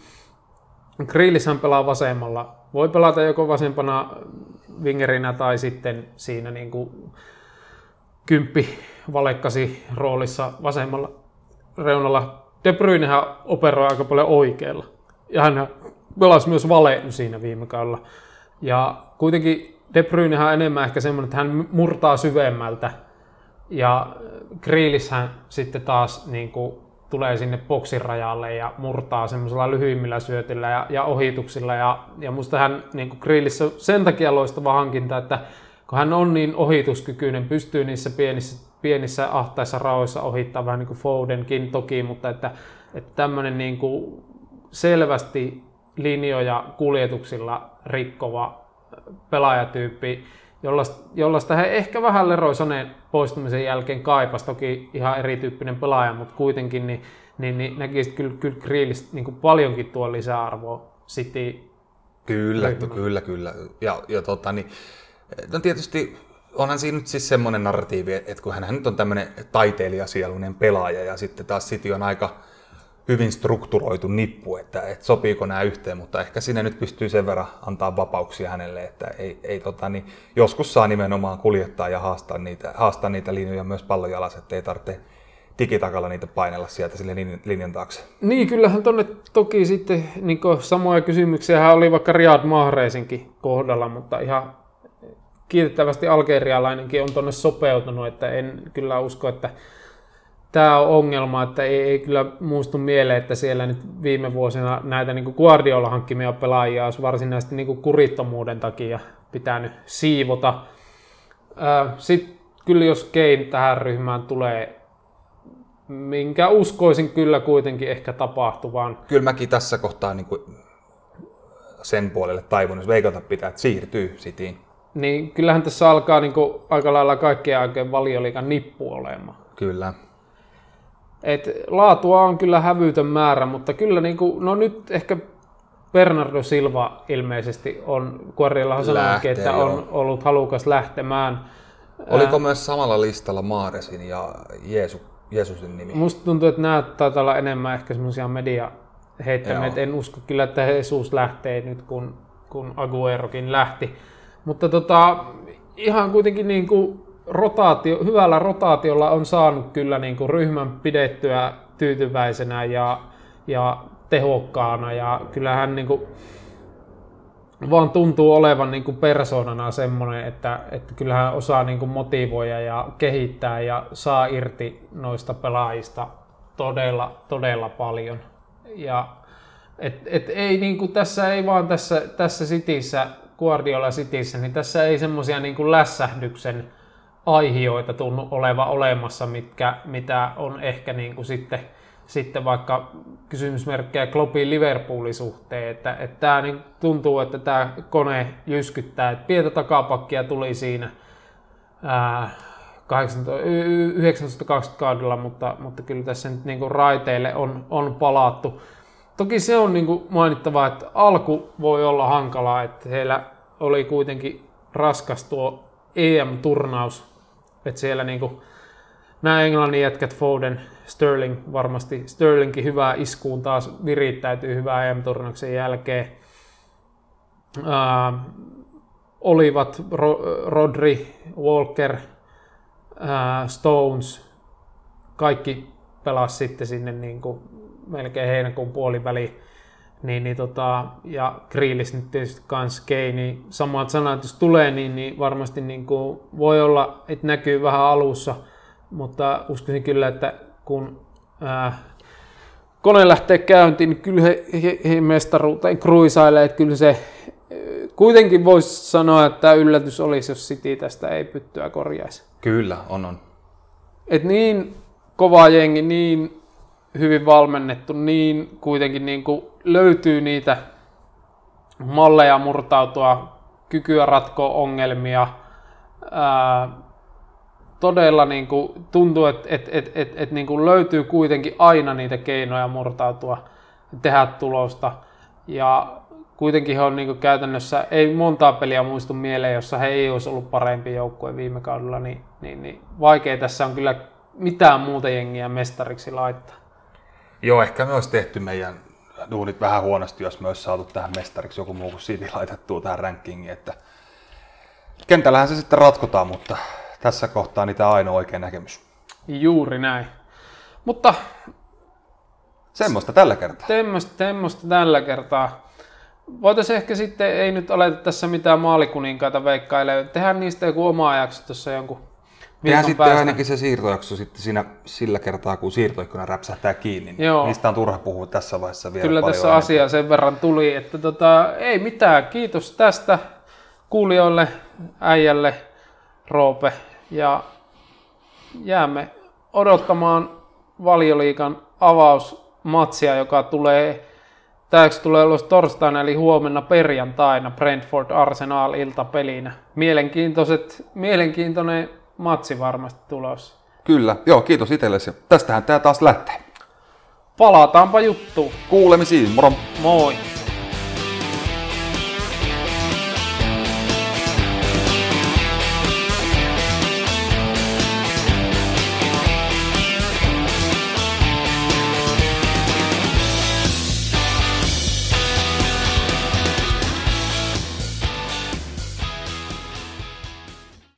Grillishan pelaa vasemmalla. Voi pelata joko vasempana wingerinä tai sitten siinä niin kuin kymppi valekkasi roolissa vasemmalla reunalla. De Bruynehän operoi aika paljon oikealla. Ja hän pelasi myös vale siinä viime kaudella. Ja kuitenkin De Bruynehän on enemmän ehkä semmoinen, että hän murtaa syvemmältä. Ja Grealishän sitten taas niin kuin tulee sinne boksin rajalle ja murtaa semmoisella lyhyimmillä syötillä ja, ja ohituksilla. Ja, ja musta hän niin Grillissä sen takia loistava hankinta, että kun hän on niin ohituskykyinen, pystyy niissä pienissä, pienissä ahtaissa raoissa ohittaa vähän niin kuin Fodenkin toki, mutta että, että tämmöinen niin selvästi linjoja kuljetuksilla rikkova pelaajatyyppi, jollaista, jollaista he ehkä vähän Leroy Soneen poistumisen jälkeen kaipas, toki ihan erityyppinen pelaaja, mutta kuitenkin niin, niin, niin näkisit kyllä, kyllä Grealish niin paljonkin tuo lisäarvoa City Kyllä, ryhmä. kyllä, kyllä. Ja, ja tota, niin, no tietysti onhan siinä nyt siis semmoinen narratiivi, että kun hän nyt on tämmöinen taiteilijasieluinen pelaaja ja sitten taas City on aika hyvin strukturoitu nippu, että, että sopiiko nämä yhteen, mutta ehkä sinne nyt pystyy sen verran antaa vapauksia hänelle, että ei, ei tota, niin, joskus saa nimenomaan kuljettaa ja haastaa niitä, haastaa niitä linjoja myös pallon jalas, että ei tarvitse digitakalla niitä painella sieltä sille linjan taakse. Niin, kyllähän tuonne toki sitten niin samoja kysymyksiä oli vaikka Riyad Mahreisinkin kohdalla, mutta ihan kiitettävästi algerialainenkin on tuonne sopeutunut, että en kyllä usko, että tämä on ongelma, että ei, ei kyllä muistu mieleen, että siellä nyt viime vuosina näitä niin Guardiola hankkimia pelaajia olisi varsinaisesti niin kurittomuuden takia pitänyt siivota. Sitten kyllä jos Kane tähän ryhmään tulee, minkä uskoisin kyllä kuitenkin ehkä tapahtuvan. Kyllä mäkin tässä kohtaa niin kuin sen puolelle taipunut, jos veikata pitää, että siirtyy Cityin. Niin kyllähän tässä alkaa niin kuin, aika lailla kaikkien aikojen valioliikan nippu olemaan. Kyllä. Et laatua on kyllä hävytön määrä, mutta kyllä niin kuin, no nyt ehkä Bernardo Silva ilmeisesti on, Kuorillahan sanoikin, että joo. on ollut halukas lähtemään. Oliko myös samalla listalla Maaresin ja Jeesu, Jeesusin nimi? Musta tuntuu, että nämä taitaa olla enemmän ehkä semmoisia media heittämiä, että en usko kyllä, että Jesus lähtee nyt, kun, kun Aguerokin lähti. Mutta tota, ihan kuitenkin niin kuin rotaatio, hyvällä rotaatiolla on saanut kyllä niin kuin ryhmän pidettyä tyytyväisenä ja, ja tehokkaana ja kyllähän niin kuin vaan tuntuu olevan niin kuin persoonana semmoinen, että, että kyllähän osaa niin kuin motivoida ja kehittää ja saa irti noista pelaajista todella, todella paljon. Ja et, et ei niin kuin tässä ei vaan tässä, tässä Cityssä, Guardiola Cityssä, niin tässä ei semmoisia niin lässähdyksen aihioita tunnu oleva olemassa, mitkä, mitä on ehkä niin kuin sitten, sitten vaikka kysymysmerkkejä Kloppin Liverpoolin suhteen, että, että tämä niin tuntuu, että tämä kone jyskyttää, että pientä takapakkia tuli siinä ää, 1920 kaudella, mutta, mutta kyllä tässä nyt niin kuin raiteille on, on palattu. Toki se on niin kuin mainittava, että alku voi olla hankalaa, että heillä oli kuitenkin raskas tuo EM-turnaus, että siellä niin kuin nämä Englannin jätkät Foden, Sterling varmasti, Sterlingkin hyvää iskuun taas virittäytyy hyvää EM-turnauksen jälkeen. Ää, olivat Ro- Rodri, Walker, ää, Stones, kaikki pelasi sitten sinne niin kuin melkein heinäkuun puoliväliin. Niin, niin tota, ja Grealish nyt tietysti kans Kane, niin samat sanat, jos tulee, niin, niin varmasti niin kuin voi olla, että näkyy vähän alussa, mutta uskoisin kyllä, että kun ää, kone lähtee käyntiin, niin kyllä he, he, he mestaruuteen kruisailee, että kyllä se kuitenkin voisi sanoa, että yllätys olisi, jos City tästä ei pyttyä korjaisi. Kyllä, on on. Et niin kova jengi, niin hyvin valmennettu, niin kuitenkin niin kuin löytyy niitä malleja murtautua, kykyä ratkoa ongelmia. Ää, todella niin kuin tuntuu, että et, et, et, et niin kuin löytyy kuitenkin aina niitä keinoja murtautua, tehdä tulosta. Ja kuitenkin he on niin kuin käytännössä, ei montaa peliä muistu mieleen, jossa he ei olisi ollut parempi joukkue viime kaudella, niin, niin, niin vaikea tässä on kyllä mitään muuta jengiä mestariksi laittaa. Joo, ehkä me olisi tehty meidän duunit vähän huonosti, jos me olisi saatu tähän mestariksi joku muu kuin City laitettua tähän rankingiin. Että kentällähän se sitten ratkotaan, mutta tässä kohtaa niitä ainoa oikea näkemys. Juuri näin. Mutta Semmoista tällä kertaa. temmosta, temmosta tällä kertaa. Voitaisiin ehkä sitten, ei nyt aleta tässä mitään maalikuninkaita veikkailemaan. Tehdään niistä joku oma jakso tuossa jonkun Tehdään sitten päästä. ainakin se siirtojakso sitten siinä, sillä kertaa, kun siirtoikkuna räpsähtää kiinni. Niin Joo. Niistä on turha puhua tässä vaiheessa vielä Kyllä paljon tässä enemmän. asiaa sen verran tuli, että tota, ei mitään. Kiitos tästä kuulijoille, äijälle, Roope. Ja jäämme odottamaan valioliikan avausmatsia, joka tulee Tämäksi tulee ulos torstaina eli huomenna perjantaina Brentford Arsenal iltapelinä. Mielenkiintoiset, mielenkiintoinen matsi varmasti tulossa. Kyllä, joo, kiitos itsellesi. Tästähän tämä taas lähtee. Palataanpa juttuun. Kuulemisiin, moro! Moi!